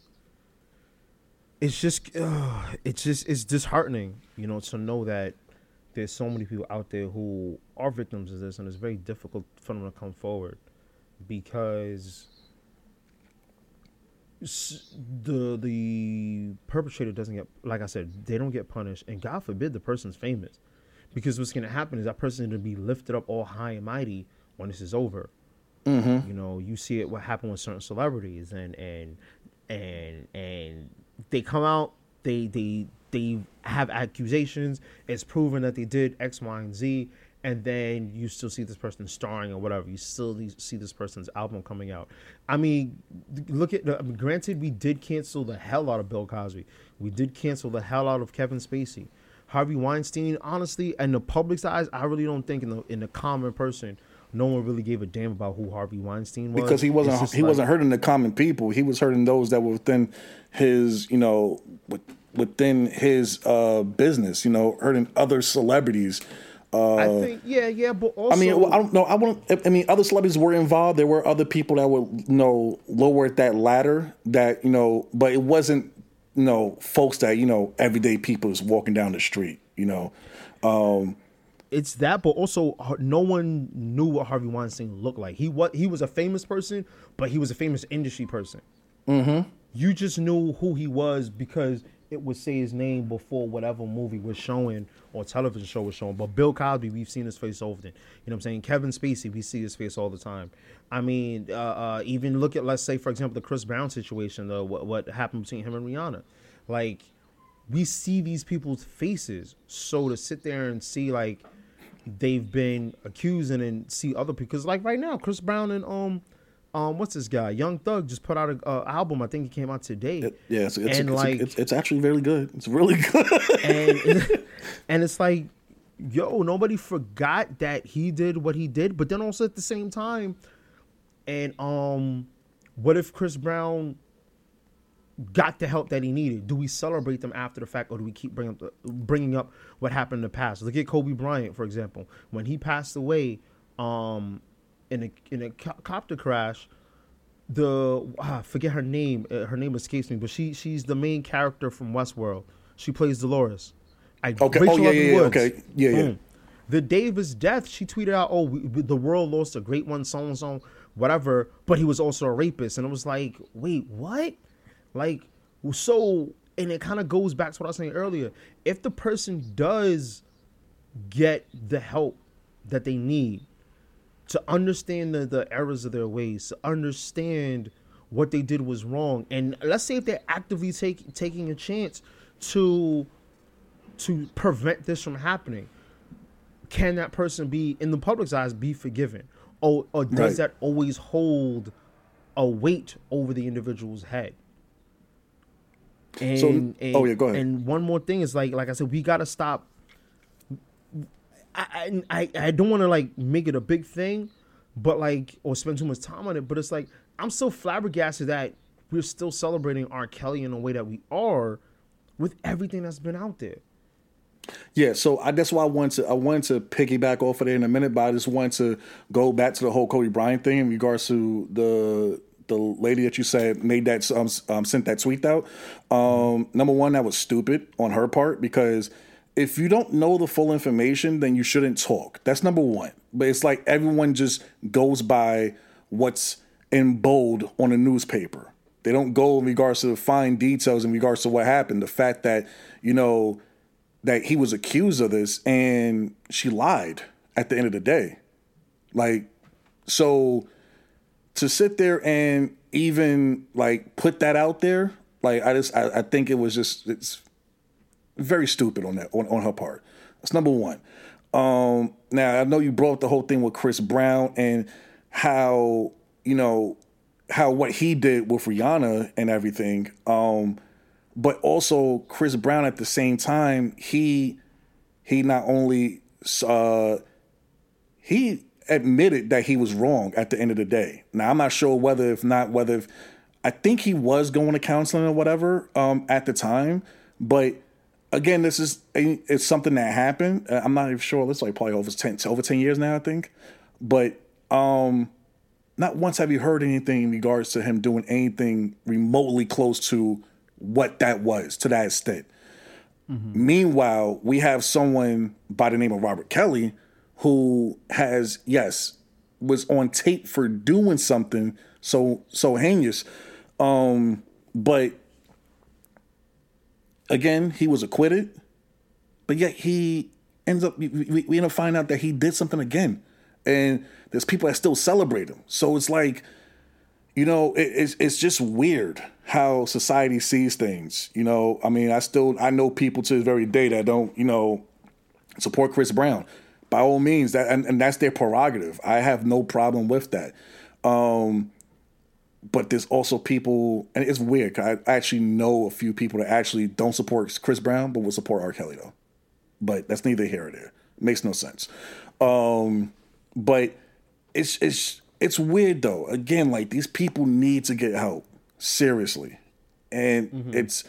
It's just, uh, it's just, it's disheartening, you know, to know that there's so many people out there who are victims of this, and it's very difficult for them to come forward because the the perpetrator doesn't get like I said, they don't get punished, and God forbid the person's famous, because what's gonna happen is that person is gonna be lifted up all high and mighty when this is over. Mm-hmm. You know, you see it what happened with certain celebrities, and and and and they come out, they they they have accusations. It's proven that they did X, Y, and Z, and then you still see this person starring or whatever. You still see this person's album coming out. I mean, look at. I mean, granted, we did cancel the hell out of Bill Cosby. We did cancel the hell out of Kevin Spacey. Harvey Weinstein, honestly, in the public's eyes, I really don't think in the in the common person, no one really gave a damn about who Harvey Weinstein was.
Because he wasn't he like, wasn't hurting the common people. He was hurting those that were within his, you know, within his uh, business. You know, hurting other celebrities
uh, I think yeah, yeah, but also
I mean, well, I don't know. I want. I mean, other celebrities were involved. There were other people that were you know lower at that ladder. That you know, but it wasn't you know folks that you know everyday people is walking down the street. You know, um,
it's that, but also no one knew what Harvey Weinstein looked like. He was he was a famous person, but he was a famous industry person. Mm-hmm. You just knew who he was because it would say his name before whatever movie was showing or television show was showing. But Bill Cosby, we've seen his face often. You know what I'm saying? Kevin Spacey, we see his face all the time. I mean, uh, uh, even look at let's say for example the Chris Brown situation, the what, what happened between him and Rihanna. Like we see these people's faces, so to sit there and see like they've been accusing and see other people because like right now Chris Brown and um um, what's this guy? Young Thug just put out an uh, album. I think it came out today. It,
yeah, it's, it's, and it's, like it's, it's, actually very good. It's really good.
and and it's like, yo, nobody forgot that he did what he did, but then also at the same time, and um, what if Chris Brown got the help that he needed? Do we celebrate them after the fact, or do we keep bringing up the, bringing up what happened in the past? Look at Kobe Bryant, for example, when he passed away. Um, in a in a copter crash. The ah, forget her name. Uh, her name escapes me, but she she's the main character from Westworld. She plays Dolores.
I, okay. Rachel oh yeah, yeah, yeah. Okay. Yeah, Boom. yeah.
The day of his death, she tweeted out, "Oh, we, the world lost a great one, so and so, whatever." But he was also a rapist, and it was like, wait, what? Like, so, and it kind of goes back to what I was saying earlier. If the person does get the help that they need, to understand the, the errors of their ways, to understand what they did was wrong. And let's say if they're actively take, taking a chance to to prevent this from happening, can that person be in the public's eyes be forgiven? Or, or does right. that always hold a weight over the individual's head? And,
so, and, oh yeah, go ahead.
And one more thing is like, like I said, we got to stop I I I don't want to like make it a big thing, but like or spend too much time on it. But it's like I'm so flabbergasted that we're still celebrating R. Kelly in a way that we are, with everything that's been out there.
Yeah, so I, that's why I want to I wanted to piggyback off of there in a minute, but I just want to go back to the whole Kobe Bryant thing in regards to the the lady that you said made that um, um sent that tweet out. Um, number one, that was stupid on her part because if you don't know the full information, then you shouldn't talk. That's number one. But it's like everyone just goes by what's in bold on a newspaper. They don't go in regards to the fine details in regards to what happened. The fact that, you know, that he was accused of this and she lied at the end of the day. Like, so to sit there and even like put that out there, like I just I, I think it was just it's very stupid on that on, on her part. That's number one. Um, now I know you brought the whole thing with Chris Brown and how you know how what he did with Rihanna and everything. Um, but also Chris Brown at the same time he he not only uh, he admitted that he was wrong at the end of the day. Now I'm not sure whether if not whether if, I think he was going to counseling or whatever um, at the time, but again, this is it's something that happened. Uh, I'm not even sure. It's like probably over ten over ten years now, I think. But um, not once have you heard anything in regards to him doing anything remotely close to what that was to that extent. Mm-hmm. Meanwhile, we have someone by the name of Robert Kelly who has yes was on tape for doing something so so heinous um but again he was acquitted but yet he ends up we, we, end up finding out that he did something again. And there's people that still celebrate him. So it's like you know it, it's, it's just weird how society sees things you know? I mean i still i know people to this very day that don't you know support chris brown. By all means that and, and that's their prerogative. I have no problem with that. Um, but there's also people and it's weird i actually know a few people that actually don't support chris brown but will support r. Kelly though. But that's neither here or there. It makes no sense. Um, but it's it's it's weird though. Again like these people need to get help. Seriously. And mm-hmm. it's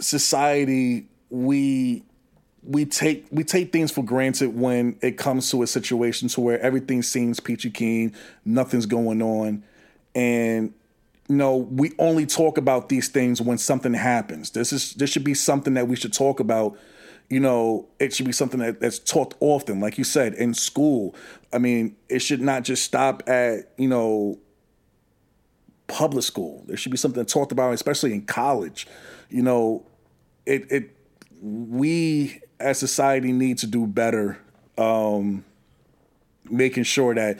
society we we take we take things for granted when it comes to a situation to where everything seems peachy keen, nothing's going on, and you know we only talk about these things when something happens. This is this should be something that we should talk about. You know, it should be something that, that's taught often, like you said, in school. I mean, it should not just stop at you know public school. There should be something talked about, especially in college. You know, it it we as society need to do better um, making sure that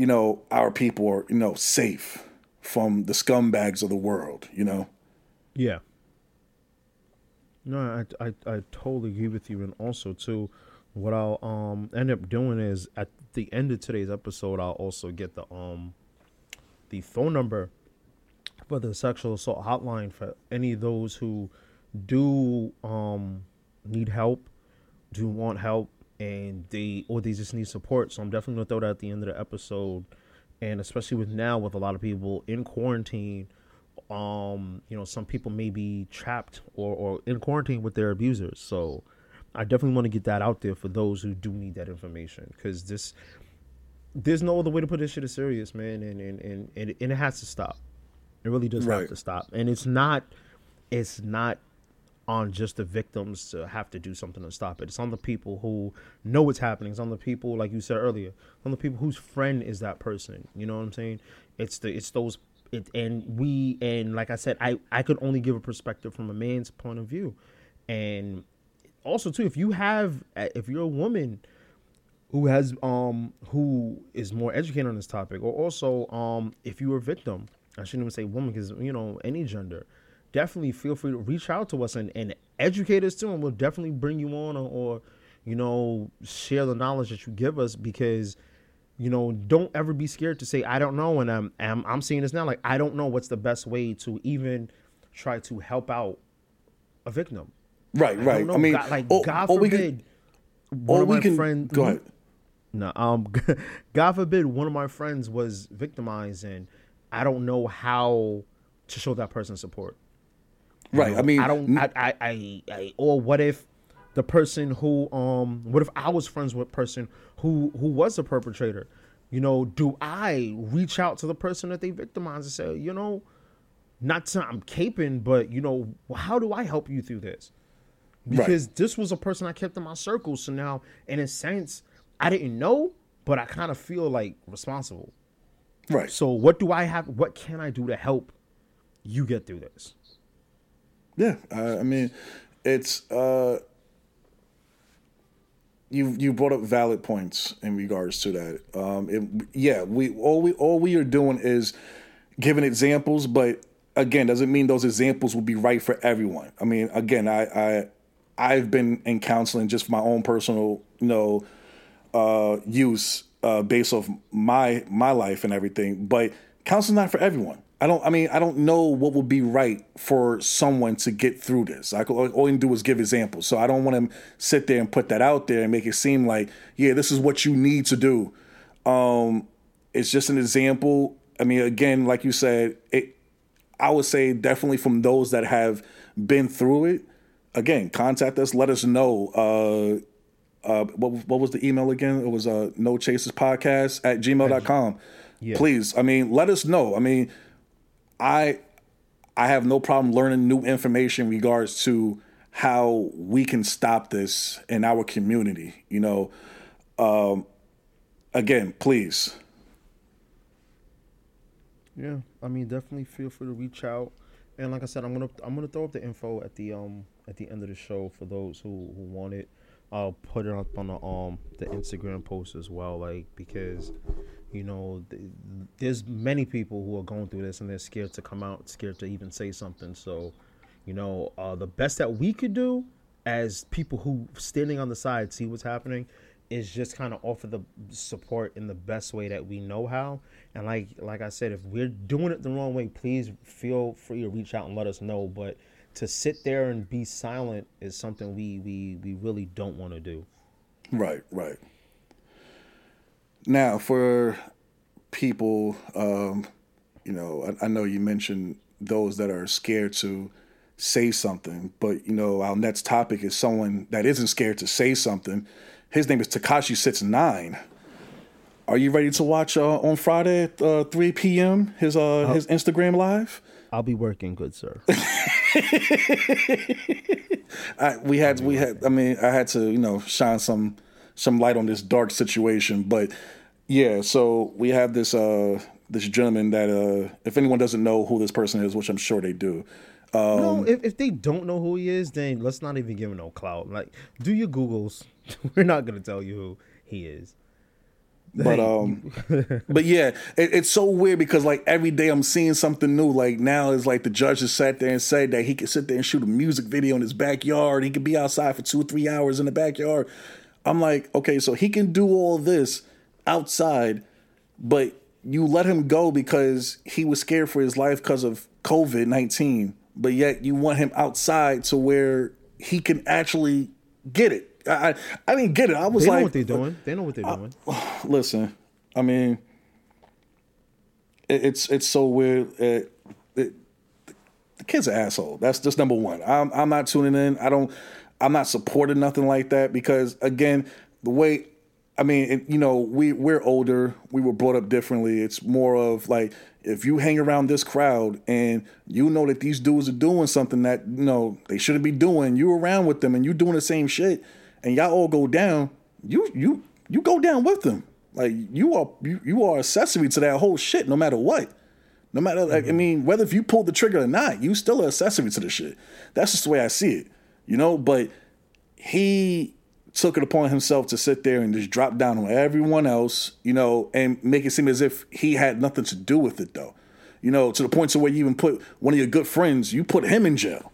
you know our people are you know safe from the scumbags of the world you know?
Yeah. No i i, I totally agree with you. And also too what i'll um end up doing is at the end of today's episode i'll also get the um the phone number for the sexual assault hotline for any of those who do um need help do want help and they or they just need support. So I'm definitely gonna throw that at the end of the episode. And especially with now with a lot of people in quarantine, um, you know, some people may be trapped or, or in quarantine with their abusers. So I definitely want to get that out there for those who do need that information. Cause this there's no other way to put this shit is serious, man, and and, and, and, and it has to stop. It really does right. have to stop. And it's not it's not on just the victims to have to do something to stop it. It's on the people who know what's happening. It's on the people, like you said earlier, on the people whose friend is that person. You know what I'm saying? It's the it's those it and we and like I said, I I could only give a perspective from a man's point of view, and also too, if you have if you're a woman who has um who is more educated on this topic, or also um if you're a victim, I shouldn't even say woman because you know any gender definitely feel free to reach out to us and, and educate us too, and we'll definitely bring you on or, or you know share the knowledge that you give us because you know don't ever be scared to say I don't know, and I'm I'm, I'm seeing this now like I don't know what's the best way to even try to help out a victim.
Right, I right. I mean,
God, like or, God forbid, can, one of my can, friends.
Go ahead.
No, um, God forbid, one of my friends was victimized, and I don't know how to show that person support.
Right.
know,
I mean,
I don't. I, I, I, I, or what if the person who, um, what if I was friends with person who who was a perpetrator? You know, do I reach out to the person that they victimized and say, you know, not to, I'm caping, but you know, how do I help you through this? because right. this was a person I kept in my circle. So now, in a sense, I didn't know, but I kind of feel like responsible.
Right.
So what do I have? What can I do to help you get through this?
Yeah, I mean, it's uh, you you brought up valid points in regards to that. Um, it, yeah, we all we all we are doing is giving examples, but again, doesn't mean those examples will be right for everyone. I mean, again, I I I've been in counseling just for my own personal, you know, uh, use uh, based off my my life and everything. But counseling's not for everyone. I don't. I mean, I don't know what would be right for someone to get through this. I all, all you can do is give examples. So I don't want to sit there and put that out there and make it seem like, yeah, this is what you need to do. Um, it's just an example. I mean, again, like you said, it. I would say definitely from those that have been through it. Again, contact us. Let us know. Uh, uh, what, what was the email again? It was uh, no chases podcast at gmail.com. Yeah. Please, I mean, let us know. I mean, I I have no problem learning new information in regards to how we can stop this in our community. You know, um, again, please.
Yeah, I mean, definitely feel free to reach out. And like I said, I'm gonna I'm gonna throw up the info at the um at the end of the show for those who who want it. I'll put it up on the um the Instagram post as well, like because you know th- there's many people who are going through this and they're scared to come out, scared to even say something. So, you know, uh, the best that we could do as people who standing on the side see what's happening is just kind of offer the support in the best way that we know how. And like like I said, if we're doing it the wrong way, please feel free to reach out and let us know. But to sit there and be silent is something we we we really don't want to do.
Right, right. Now, for people, um, you know, I, I know you mentioned those that are scared to say something, but you know, our next topic is someone that isn't scared to say something. His name is Tekashi Six Nine. Are you ready to watch uh, on Friday at uh, 3 p.m. his uh, his Instagram live?
I'll be working, good sir.
I, we had we had. I mean, I had to you know shine some some light on this dark situation, but yeah. So we have this uh this gentleman that uh if anyone doesn't know who this person is, which I'm sure they do.
Um, no, if, if they don't know who he is, then let's not even give him no clout. Like, do your googles. We're not gonna tell you who he is.
But um, but yeah, it, it's so weird because like every day I'm seeing something new. Like now it's like the judge has sat there and said that he could sit there and shoot a music video in his backyard. He could be outside for two or three hours in the backyard. I'm like, okay, so he can do all this outside, but you let him go because he was scared for his life because of COVID nineteen. But yet you want him outside to where he can actually get it. I I didn't get it. I was
they
like,
know what they're doing. Uh, they know what they're uh, doing.
listen, I mean, it, it's it's so weird. It, it, the kid's an asshole. That's just number one. I'm I'm not tuning in. I don't. I'm not supporting nothing like that because again, the way. I mean, it, you know, we we're older. We were brought up differently. It's more of like if you hang around this crowd and you know that these dudes are doing something that you know they shouldn't be doing, you around with them and you doing the same shit and y'all all go down, you you you go down with them. Like you are you, you are accessory to that whole shit, no matter what. No matter like, mm-hmm. I mean, whether if you pull the trigger or not, you still are accessory to the shit. That's just the way I see it. You know, but he took it upon himself to sit there and just drop down on everyone else, you know, and make it seem as if he had nothing to do with it though. You know, to the point to where you even put one of your good friends, you put him in jail.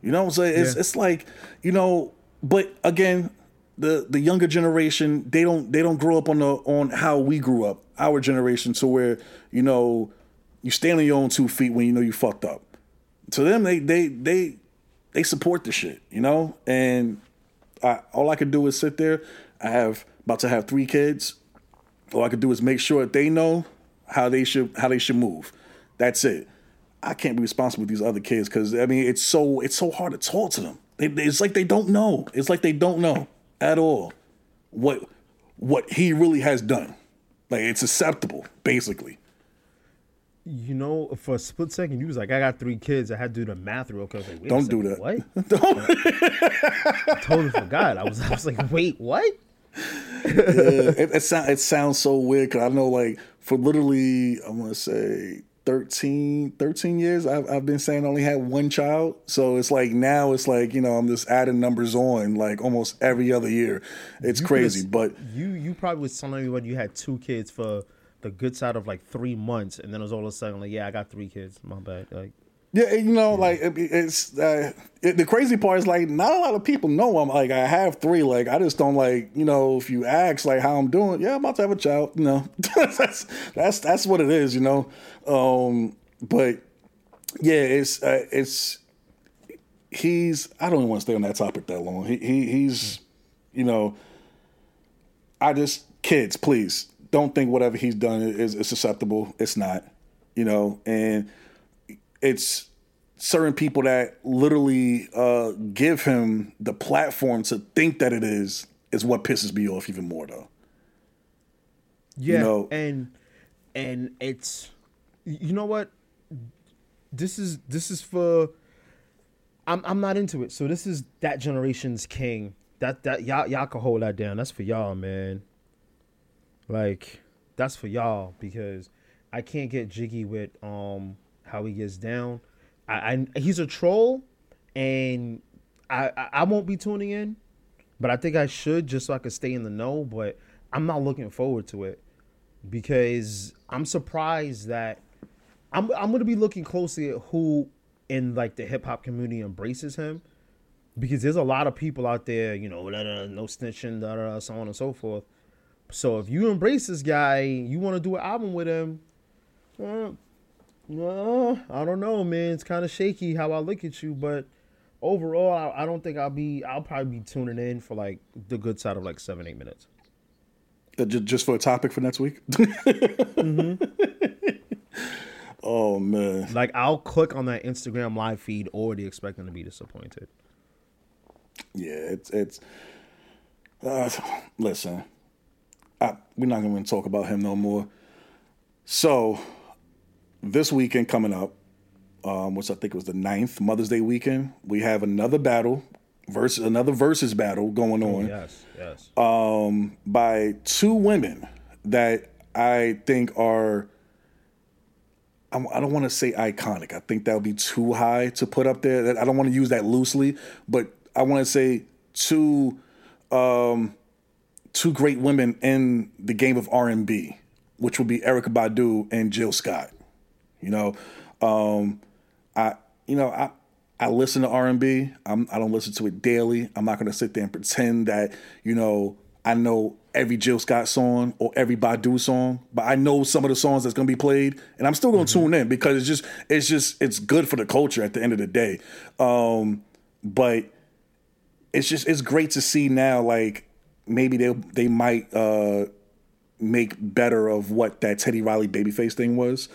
You know what I'm saying? It's yeah. it's like, you know, but again, the the younger generation they don't they don't grow up on the on how we grew up, our generation, to where you know you stand on your own two feet when you know you fucked up. To them, they they they they support the shit, you know. And I, all I could do is sit there. I have about to have three kids. All I could do is make sure that they know how they should how they should move. That's it. I can't be responsible with these other kids because I mean it's so it's so hard to talk to them. They, it's like they don't know. It's like they don't know at all what what he really has done. Like it's acceptable, basically.
You know, for a split second, you was like, "I got three kids." I had to do the math real quick. Like,
Don't do that.
What? I totally forgot. I was, I was like, "Wait, what?"
it, it, sound, it sounds so weird because I know, like, for literally, I want to say 13, 13 years, I've, I've been saying I only had one child. So it's like now it's like, you know, I'm just adding numbers on like almost every other year. It's
You
crazy. But
you, you probably was telling me when you had two kids for the good side of like three months, and then it was all of a sudden like, "Yeah, I got three kids." My bad. Like,
Yeah, you know, like it, it's uh, it, the crazy part is like not a lot of people know I'm like I have three. Like I just don't like you know if you ask like how I'm doing, yeah, I'm about to have a child. You know, that's that's that's what it is. You know, um, but yeah, it's uh, it's he's I don't even want to stay on that topic that long. He, he he's you know I just kids, please don't think whatever he's done is, is susceptible. It's not, you know, and it's certain people that literally uh, give him the platform to think that it is is what pisses me off even more though.
yeah,
know-
and and it's you know what this is this is for I'm I'm not into it. So this is that generation's king. That that y'all y'all can hold that down. That's for y'all, man. Like that's for y'all because I can't get jiggy with um how he gets down. I, I he's a troll, and I, I I won't be tuning in, but I think I should just so I could stay in the know. But I'm not looking forward to it because I'm surprised that I'm I'm gonna be looking closely at who in like the hip hop community embraces him because there's a lot of people out there, you know, no snitching, da, da, da, so on and so forth. So if you embrace this guy, you want to do an album with him. Uh, I don't know, man. It's kind of shaky how I look at you, but overall, I, I don't think I'll be. I'll probably be tuning in for like the good side of like seven, eight minutes.
Uh, ju- Just for a topic for next week. oh man,
Like I'll click on that Instagram live feed already expecting to be disappointed.
yeah, it's it's. Uh, listen, I, we're not going to talk about him no more. So, this weekend coming up, um, which I think was the 9th, Mother's Day weekend, we have another battle, Verzuz another Verzuz battle going on.
Yes, yes.
Um, by two women that I think are. I don't want to say iconic. I think that would be too high to put up there. I don't want to use that loosely, but I want to say two, um, two great women in the game of R and B, which would be Erykah Badu and Jill Scott. You know, um, I you know I I listen to R and B. I'm I don't listen to it daily. I'm not gonna sit there and pretend that you know I know every Jill Scott song or every Badu song, but I know some of the songs that's gonna be played, and I'm still gonna tune in because it's just it's just it's good for the culture at the end of the day. Um, but it's just it's great to see now like maybe they they might uh make better of what that Teddy Riley babyface thing was.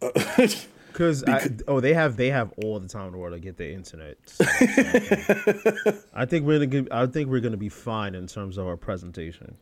Because oh, they have they have all the time in the world to get their internet. So, I think we're gonna I think we're gonna be fine in terms of our presentation.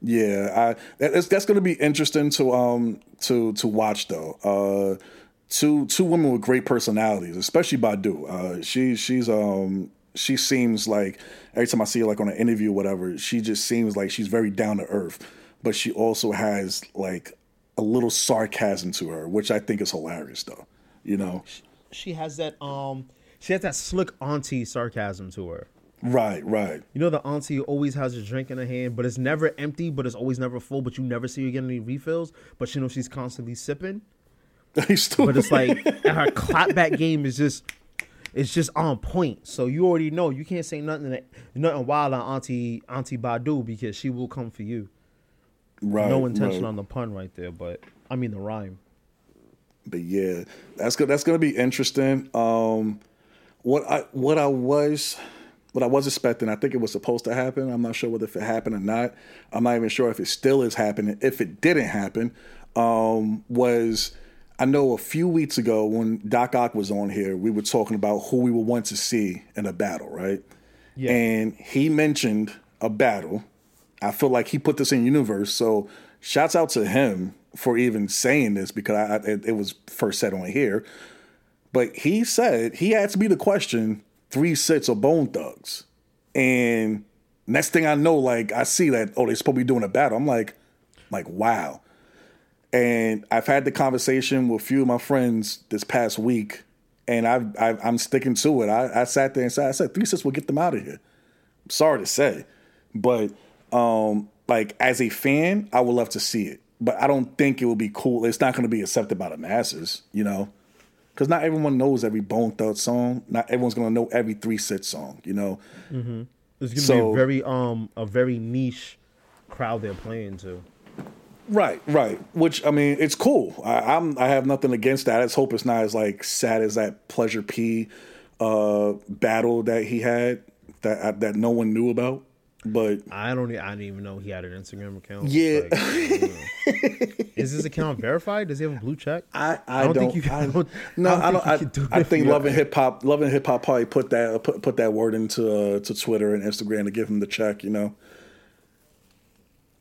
Yeah, I that's that's going to be interesting to um to to watch though. Uh, two two women with great personalities, especially Badu. Uh, she she's um she seems like every time I see her like on an interview or whatever, she just seems like she's very down to earth, but she also has like a little sarcasm to her, which I think is hilarious though. You know,
She has that um she has that slick auntie sarcasm to her.
right, right.
You know the auntie always has a drink in her hand, but it's never empty, but it's always never full, but you never see her get any refills, but you know she's constantly sipping. But it's like her clapback game is just it's just on point. So you already know you can't say nothing that, nothing wild on Auntie Auntie Badu because she will come for you.
right,
No intention
right.
on the pun right there, but I mean the rhyme.
but yeah, that's good. That's gonna be interesting. Um, what I what I was what I was expecting, I think it was supposed to happen. I'm not sure whether if it happened or not. I'm not even sure if it still is happening. If it didn't happen, um, was I know a few weeks ago when Doc Ock was on here, we were talking about who we would want to see in a battle, right?
Yeah.
And he mentioned a battle. I feel like he put this in universe. So shouts out to him for even saying this because I, it, it was first said on here. But he said he asked me the question: Three 6 of Bone Thugs, and next thing I know, like I see that oh they're supposed to be doing a battle. I'm like, like wow. And I've had the conversation with a few of my friends this past week, and I've, i am sticking to it. I, I, sat there and said, I said Three 6 will get them out of here. I'm sorry to say, but um, like as a fan, I would love to see it, but I don't think it will be cool. It's not going to be accepted by the masses, you know, because not everyone knows every Bone Thug song. Not everyone's going to know every three set song, you know.
Mm-hmm. It's going to so, be a very um a very niche crowd they're playing to.
Right, right. Which I mean, it's cool. I, am I have nothing against that. I just hope it's not as like sad as that Pleasure P uh, battle that he had that uh, that no one knew about. But
I don't. I didn't even know he had an Instagram account.
Yeah.
Like, is his account verified? Does he have a blue check?
I, I, I don't, don't, think you. I, don't, no, I don't. I, don't, do I, think Love and Hip Hop, Love and Hip Hop probably put that put put that word into uh, to Twitter and Instagram to give him the check. You know.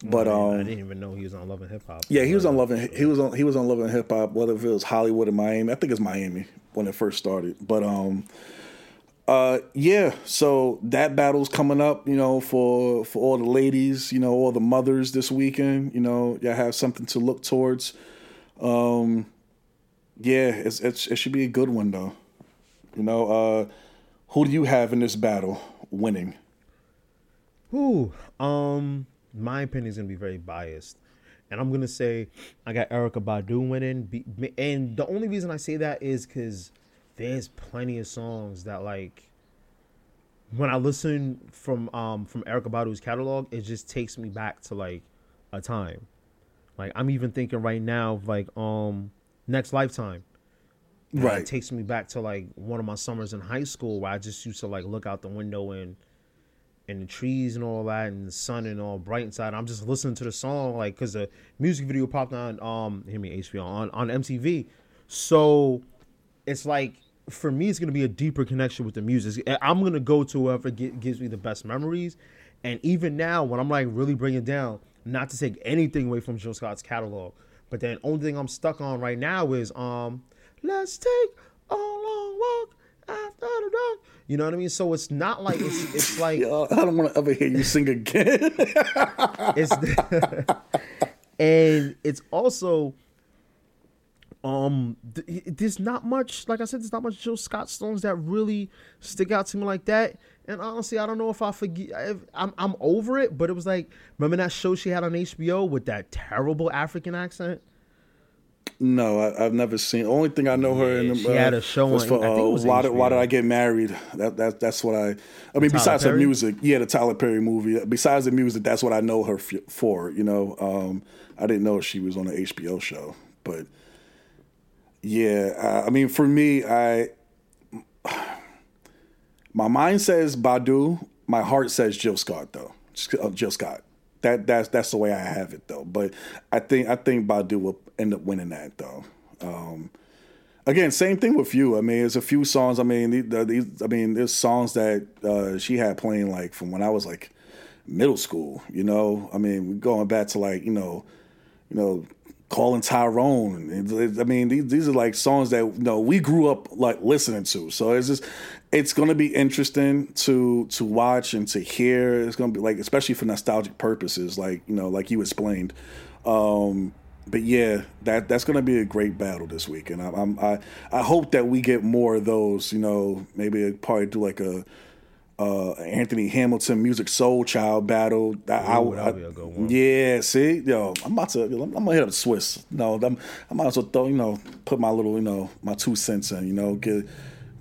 But um,
I didn't even know he was on Love and Hip Hop.
Yeah, he was on Love and he was on he was on Love and Hip Hop. Whether it was Hollywood or Miami, I think it's Miami when it first started. But um, uh, yeah. So that battle's coming up. You know, for for all the ladies, you know, all the mothers this weekend. You know, y'all have something to look towards. Um, yeah, it's, it's it should be a good one though. You know, uh, who do you have in this battle winning?
Ooh, um my opinion is gonna be very biased, and I'm gonna say I got Erykah Badu winning. And the only reason I say that is because there's plenty of songs that like when I listen from um from Erykah Badu's catalog, it just takes me back to like a time. Like I'm even thinking right now of like um Next Lifetime.
Right.
It takes me back to like one of my summers in high school where I just used to like look out the window and and the trees and all that and the sun and all bright inside. I'm just listening to the song like because the music video popped on um hear me HBO on on MTV. So it's like for me it's gonna be a deeper connection with the music. I'm gonna go to whoever gives me the best memories. And even now when I'm like really bringing down, not to take anything away from Jill Scott's catalog, but then only thing I'm stuck on right now is um let's take a long walk you know what I mean? So it's not like it's it's like
Yo, I don't want to ever hear you sing again.
it's and it's also um th- there's not much like I said there's not much Jill Scott songs that really stick out to me like that. And honestly, I don't know if I forget. If, I'm I'm over it, but it was like remember that show she had on HBO with that terrible African accent.
No, I, have never seen. Only thing I know her in
she uh, had a show was for uh,
was why, did, why did I get married? That that that's what I. I mean, besides Perry? her music, yeah, the Tyler Perry movie. Besides the music, that's what I know her f- for. You know, um, I didn't know she was on an HBO show, but yeah, I mean, for me, I my mind says Badu, my heart says Jill Scott though. Uh, Jill Scott. That that's that's the way I have it though. But I think I think Badu will end up winning that though. Um, again, same thing with you. I mean, there's a few songs. I mean, these, I mean, there's songs that uh, she had playing like from when I was like middle school. You know, I mean, going back to like you know, you know, calling Tyrone. I mean, these, these are like songs that you know we grew up like listening to. So it's just it's going to be interesting to to watch and to hear. It's going to be like, especially for nostalgic purposes, like you know, like you explained. Um, but yeah, that that's going to be a great battle this week, and I, I'm I I hope that we get more of those. You know, maybe I'd probably do like a. Uh, Anthony Hamilton Musiq Soulchild battle. I, Ooh, I, I yeah, see, yo, I'm about to, I'm, gonna hit up Swizz. No, I'm, I might as well throw, you know, put my little, you know, my two cents in, you know, get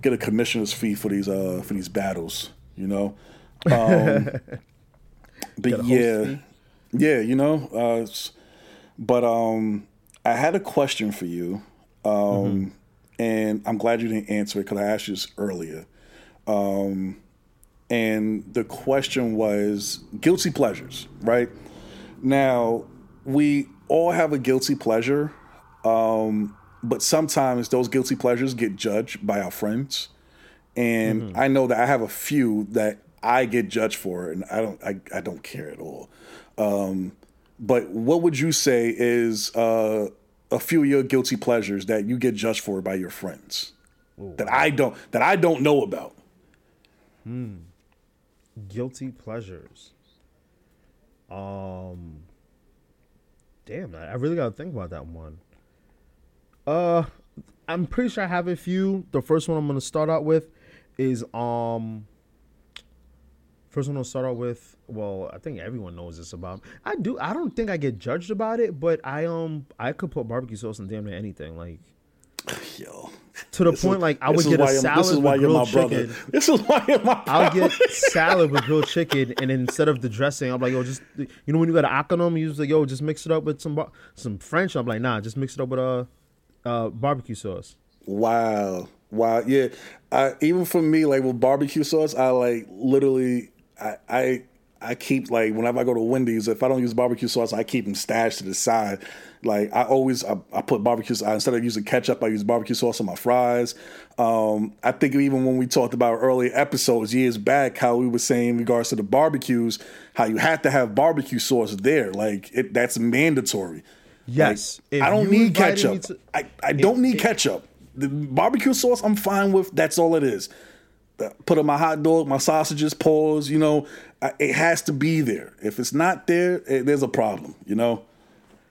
get a commissioner's fee for these uh for these battles, you know. Um, but yeah, yeah, you know. Uh, but um, I had a question for you, um, mm-hmm. and I'm glad you didn't answer it because I asked you this earlier. Um, and the question was guilty pleasures, right? Now we all have a guilty pleasure. Um, but sometimes those guilty pleasures get judged by our friends and mm-hmm. i know that i have a few that i get judged for and i don't i, I don't care at all um, but what would you say is uh, a few of your guilty pleasures that you get judged for by your friends Ooh, that wow. I don't that I don't know about?
Hmm. Guilty pleasures. Um. Damn, I really gotta think about that one. Uh, I'm pretty sure I have a few. The first one I'm gonna start out with is um. First one I'll start out with. Well, I think everyone knows this about. I do. I don't think I get judged about it, but I um I could put barbecue sauce on damn near anything. Like, yo, to the point is, like I would get a salad this is why with grilled chicken. Brother. This is why you're my brother. I'll get salad with grilled chicken, and instead of the dressing, I'm like, yo, just you know when you got an akonum, you just like, yo, just mix it up with some some French. I'm like, nah, just mix it up with a uh, uh, barbecue sauce.
Wow, wow, yeah. I, even for me, like with barbecue sauce, I like literally, I, I I keep like whenever I go to Wendy's, if I don't use barbecue sauce, I keep them stashed to the side. Like I always, I, I put barbecue. I, instead of using ketchup, I use barbecue sauce on my fries. Um, I think even when we talked about early episodes years back, how we were saying in regards to the barbecues, how you had to have barbecue sauce there. Like it, that's mandatory.
Yes,
like, I don't need ketchup. To, I, I don't need ketchup. The barbecue sauce, I'm fine with. That's all it is put on my hot dog, my sausages, pause. You know, it has to be there. If it's not there, it, there's a problem. You know.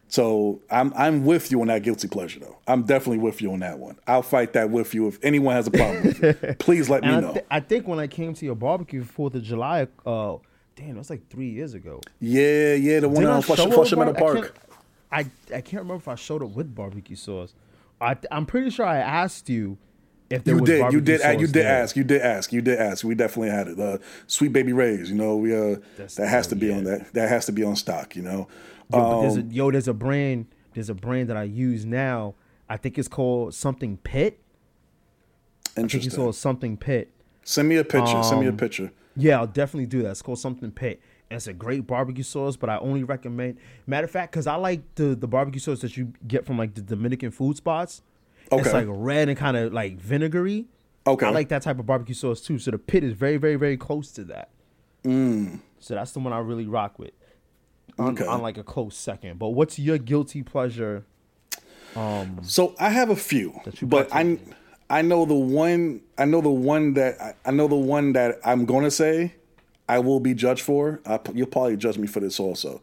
So I'm I'm with you on that guilty pleasure though. I'm definitely with you on that one. I'll fight that with you if anyone has a problem with it. Please let me
I
know.
Th- I think when I came to your barbecue Fourth of July, uh, damn, it was like three years ago.
Yeah, yeah, the one on Flushing Meadow Park.
I, I can't remember if I showed up with barbecue sauce. I I'm pretty sure I asked you
if there you was did, you did, you did there. ask, you did ask, you did ask. We definitely had it. Uh, Sweet Baby Ray's, you know, we uh, That's that has to be yeah. on that. That has to be on stock, you know.
Yo, um, there's a, um, yo, there's a brand, there's a brand that I use now. I think it's called something Pit. Interesting. I think it's called something Pit.
Send me a picture. Um, Send me a um, picture.
Yeah, I'll definitely do that. It's called something Pit. It's a great barbecue sauce, but I only recommend. Matter of fact, because I like the the barbecue sauce that you get from like the Dominican food spots. Okay. It's like red and kind of like vinegary. Okay. I like that type of barbecue sauce too. So the pit is very, very, very close to that. Mm. So that's the one I really rock with. On, okay. on like a close second. But what's your guilty pleasure?
Um, so I have a few, but I I know the one I know the one that I, I know the one that I'm gonna say I will be judged for. I, you'll probably judge me for this also.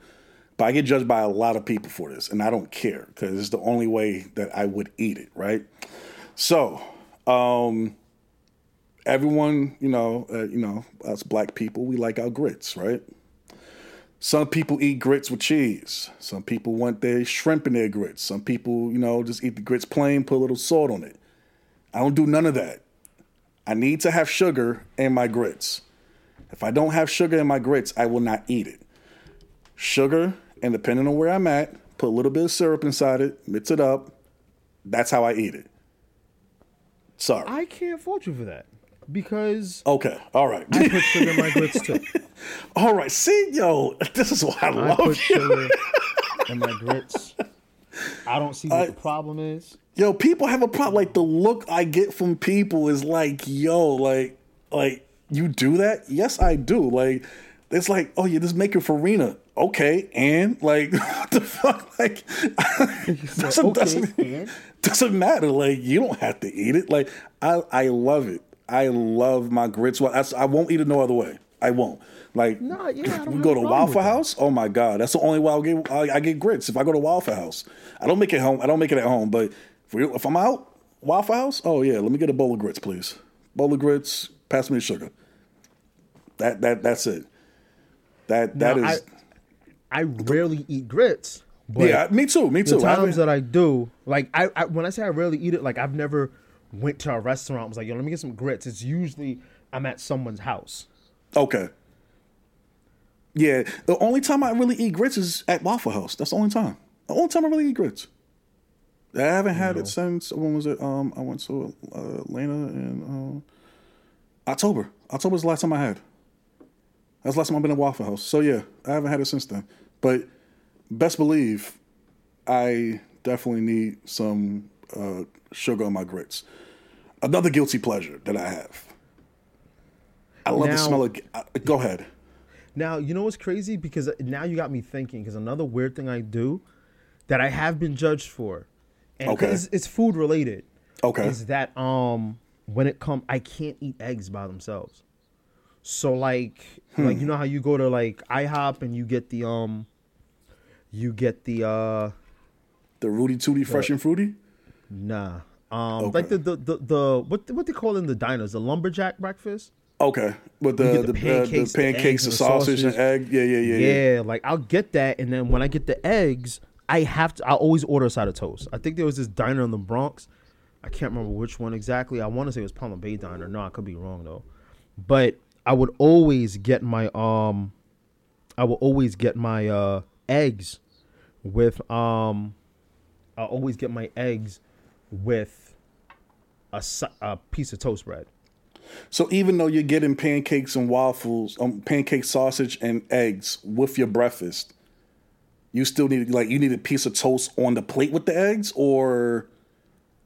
But I get judged by a lot of people for this, and I don't care because it's the only way that I would eat it, right? So, um, everyone, you know, uh, you know, us black people, we like our grits, right? Some people eat grits with cheese. Some people want their shrimp in their grits. Some people, you know, just eat the grits plain, put a little salt on it. I don't do none of that. I need to have sugar in my grits. If I don't have sugar in my grits, I will not eat it. Sugar and depending on where I'm at, put a little bit of syrup inside it, mix it up. That's how I eat it. Sorry.
I can't fault you for that because
okay, all right.
I put sugar in my grits too.
all right, see, yo, this is why I, I love put you. sugar
in my grits. I don't see what I, the problem is.
Yo, people have a problem. Like the look I get from people is like, yo, like, like you do that? Yes, I do. Like, it's like, oh, you're just making farina okay, and like what the fuck, like doesn't, okay, doesn't, doesn't matter. Like you don't have to eat it. Like I I love it. I love my grits. Well, I, I won't eat it no other way. I won't. Like no, yeah, we go to Waffle House. Oh my god, that's the only way I'll get I, I, get grits if I go to Waffle House. I don't make it home. I don't make it at home. But if, we, if I'm out Waffle House, oh yeah, let me get a bowl of grits, please. Bowl of grits. Pass me the sugar. That that that's it. That that now, is.
I, I rarely eat grits.
But yeah, me too. Me too.
The times that I do, like I, I, when I say I rarely eat it, like I've never went to a restaurant. Was like, yo, let me get some grits. It's usually I'm at someone's house.
Okay. Yeah, the only time I really eat grits is at Waffle House. That's the only time. The only time I really eat grits. I haven't had it since when was it? Um, I went to uh, Atlanta in uh, October. October was the last time I had. That's the last time I've been in Waffle House. So yeah, I haven't had it since then. But best believe, I definitely need some uh, sugar on my grits. Another guilty pleasure that I have. I love now, the smell of. Uh, go ahead.
Now you know what's crazy because now you got me thinking. Because another weird thing I do that I have been judged for, and
Okay.
it's, it's food related.
Okay.
is that um when it come I can't eat eggs by themselves. So like
Hmm.
like you know how you go to like IHOP and you get the um you get the uh
The Rooty Tooty Fresh and Fruity.
nah um
Okay.
like the the the, the what what they call in the diners the lumberjack breakfast.
Okay, with the the,
the pancakes,
pancakes, the, pancakes
and
the
the
sausage, and egg. Yeah, yeah, yeah, yeah.
Yeah, like I'll get that, and then when I get the eggs, I have to. I always order a side of toast. I think there was this diner in the Bronx. I can't remember which one exactly. I want to say it was Palm Bay Diner. No, I could be wrong though. But I would always get my um, I would always get my uh eggs with um, I always get my eggs with a, a piece of toast bread.
So even though you're getting pancakes and waffles, um, pancake sausage and eggs with your breakfast, you still need like you need a piece of toast on the plate with the eggs, or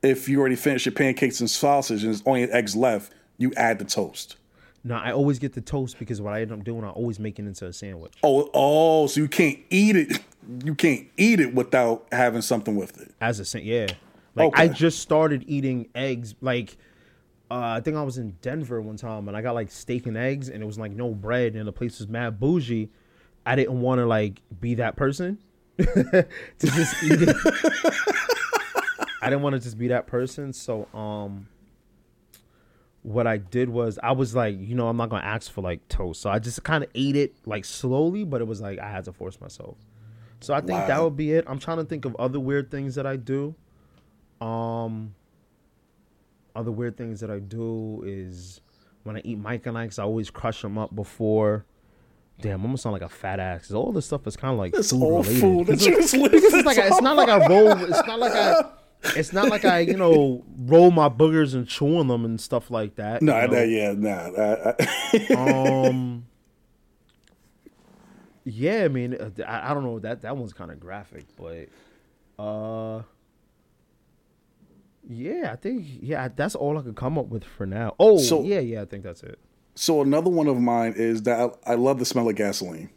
if you already finished your pancakes and sausage and there's only eggs left, you add the toast.
No, I always get the toast because what I end up doing, I always make it into a sandwich.
Oh, oh, so you can't eat it. You can't eat it without having something with it.
As a sa- yeah, like I just started eating eggs. Like uh, I think I was in Denver one time and I got like steak and eggs and it was like no bread and the place was mad bougie. I didn't want to like be that person to just eat it. I didn't want to just be that person. So um, what I did was I was like, you know, I'm not gonna ask for like toast. So I just kind of ate it like slowly, but it was like I had to force myself. So I think that would be it. I'm trying to think of other weird things that I do. Um, other weird things that I do is when I eat Mike and Ike's, I always crush them up before. Damn, I'm gonna sound like a fat ass. all this stuff is kind of like
It's
food
all
related.
food that you just
it's like
listed
it's not like I roll. It's not like I. It's not like I, you know, roll my boogers and chewing them and stuff like that.
No,
you know?
nah, yeah, nah. I, I,
um yeah i mean uh, I, I don't know that that one's kind of graphic but uh yeah i think yeah that's all i could come up with for now oh
So-
yeah yeah i think that's it
so another one of mine is that I, I love the smell of gasoline.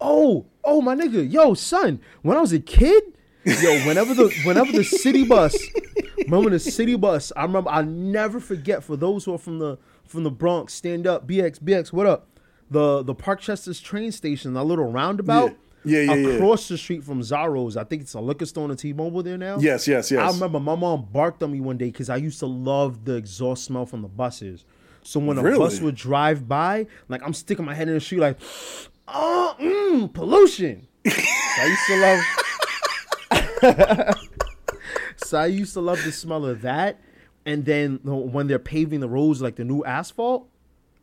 oh oh my nigga yo son when i was a kid yo whenever the whenever the city bus remember the city bus i remember i never forget for those who are from the from the bronx stand up bx bx what up the the parkchester's train station that little roundabout
Yeah. Yeah, yeah, yeah.
across the street from Zaro's. I think it's a liquor store and a T-Mobile there now.
Yes, yes, yes.
I remember my mom barked on me one day because I used to love the exhaust smell from the buses. So when a
Really?
bus would drive by, like I'm sticking my head in the street, like, oh, mm, pollution. I used to love. so I used to love the smell of that. And then when they're paving the roads, like the new asphalt,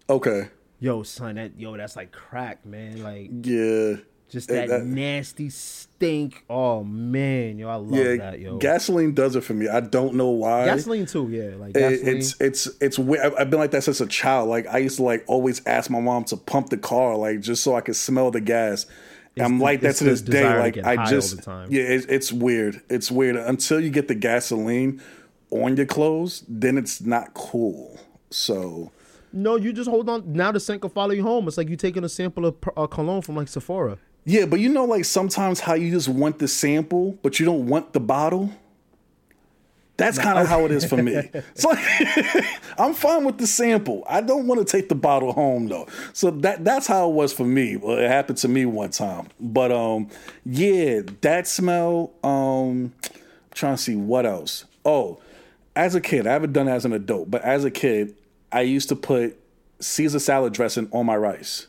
Okay.
yo, son, that yo, that's like crack, man. Like
Yeah.
just that,
that-
nasty stink. Oh man, yo, I love
Yeah.
that, yo.
Gasoline does it for me. I don't know why.
gasoline too, yeah. Like gasoline.
it's it's it's weird. I've been like that since a child. Like I used to like always ask my mom to pump the car, like just so I could smell the gas. I'm
the-
like that to this day.
to
Like I just yeah, it's, it's weird. It's weird until you get the gasoline on your clothes. Then it's not cool. So
no, you just hold on. Now the scent will follow you home. It's like you taking a sample of uh, cologne from like Sephora.
yeah, but you know, like sometimes how you just want the sample, but you don't want the bottle. That's kind of how it is for me. It's like I'm fine with the sample. I don't want to take the bottle home though. So that that's how it was for me. Well, it happened to me one time. But um, yeah, that smell. Um, I'm trying to see what else. Oh, as a kid, I haven't done it as an adult, but as a kid, I used to put Caesar salad dressing on my rice.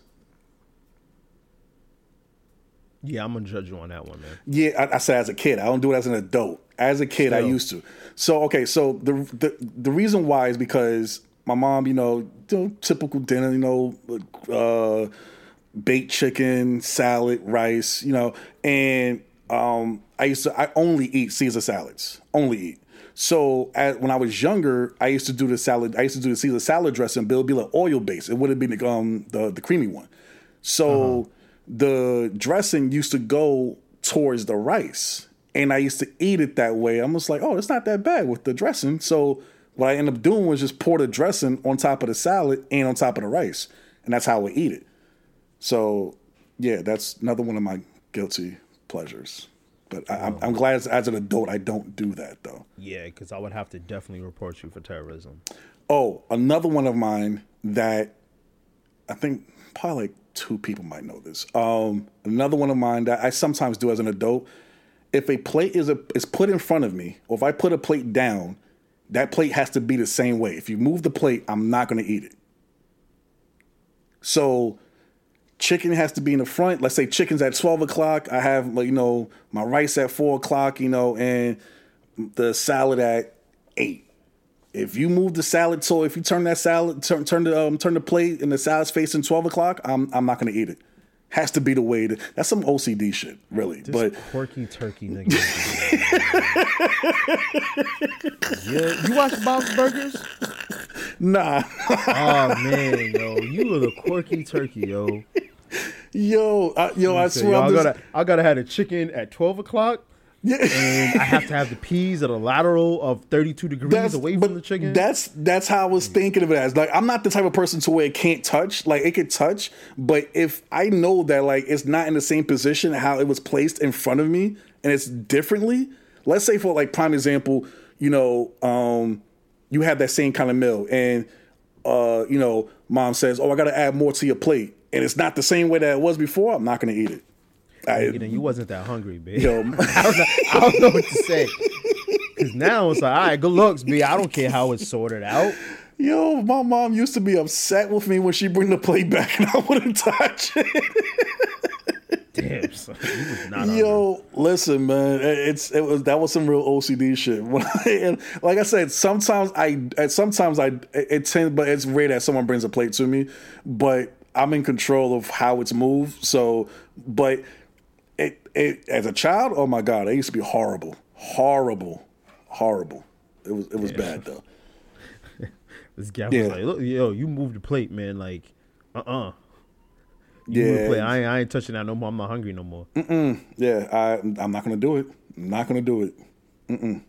Yeah, I'm gonna judge you on that one, man.
Yeah, I, I said as a kid. I don't do it as an adult. As a kid, I used to. So okay, so the the the reason why is because my mom, you know, typical dinner, you know, uh, baked chicken, salad, rice, you know, and um, I used to. I only eat Caesar salads. Only eat. So at, when I was younger, I used to do the salad. I used to do the Caesar salad dressing, but it would be like oil based. It would have been the, um, the the creamy one. So the dressing used to go towards the rice, and I used to eat it that way. I'm just like, oh, it's not that bad with the dressing. So what I ended up doing was just pour the dressing on top of the salad and on top of the rice, and that's how I would eat it. So yeah, that's another one of my guilty pleasures. But I, I'm, I'm glad as, as an adult I don't do that though.
Yeah, because I would have to definitely report you for terrorism.
Oh, another one of mine that I think probably like two people might know this. Um, another one of mine that I sometimes do as an adult. If a plate is a is put in front of me, or if I put a plate down, that plate has to be the same way. If you move the plate, I'm not going to eat it. So chicken has to be in the front. Let's say chicken's at 12 o'clock. I have, like, you know, my rice at 4 o'clock, you know, and the salad at 8. If you move the salad, so if you turn that salad, turn turn the um, turn the plate and the salad's facing 12 o'clock, I'm I'm not gonna eat it. Has to be the way. To, that's some OCD shit, really.
This
but
quirky turkey nigga. yeah, you watch Bob's Burgers?
nah,
Oh man, yo, you are the quirky turkey, yo.
yo, uh, yo, I swear,
yo, I
I'm just,
gotta, I gotta have a chicken at twelve o'clock,
yeah.
and I have to have the peas at a lateral of thirty-two degrees away from the chicken.
That's that's how I was thinking of it as. Like I'm not the type of person to where it can't touch. Like it could touch, but if I know that like it's not in the same position how it was placed in front of me and it's differently. Let's say for like prime example, you know, um, you have that same kind of meal and uh, you know, mom says, "Oh, I got to add more to your plate," and it's not the same way that it was before. I'm not going to eat it. I,
you know, you wasn't that hungry, babe.
Yo.
I, don't know, I don't know what to say. Cause now it's like, all right, good looks, B. I don't care how it's sorted out.
Yo, my mom used to be upset with me when she bring the plate back and I wouldn't touch it.
Damn, son, you was not hungry.
Yo, listen, man, it's it was that was some real OCD shit. And like I said, sometimes I sometimes I it tend, but it's rare that someone brings a plate to me. But I'm in control of how it's moved. So, but it as a child, oh my god, it used to be horrible, horrible, horrible. It was it was bad though.
This guy
Yeah.
was like, look, yo, you moved the plate, man. Like, uh uh You moved the
Yeah.
plate. I ain't, I ain't touching that no more. I'm not hungry no more.
Yeah, I I'm not gonna do it. I'm not gonna do it. Mm-mm.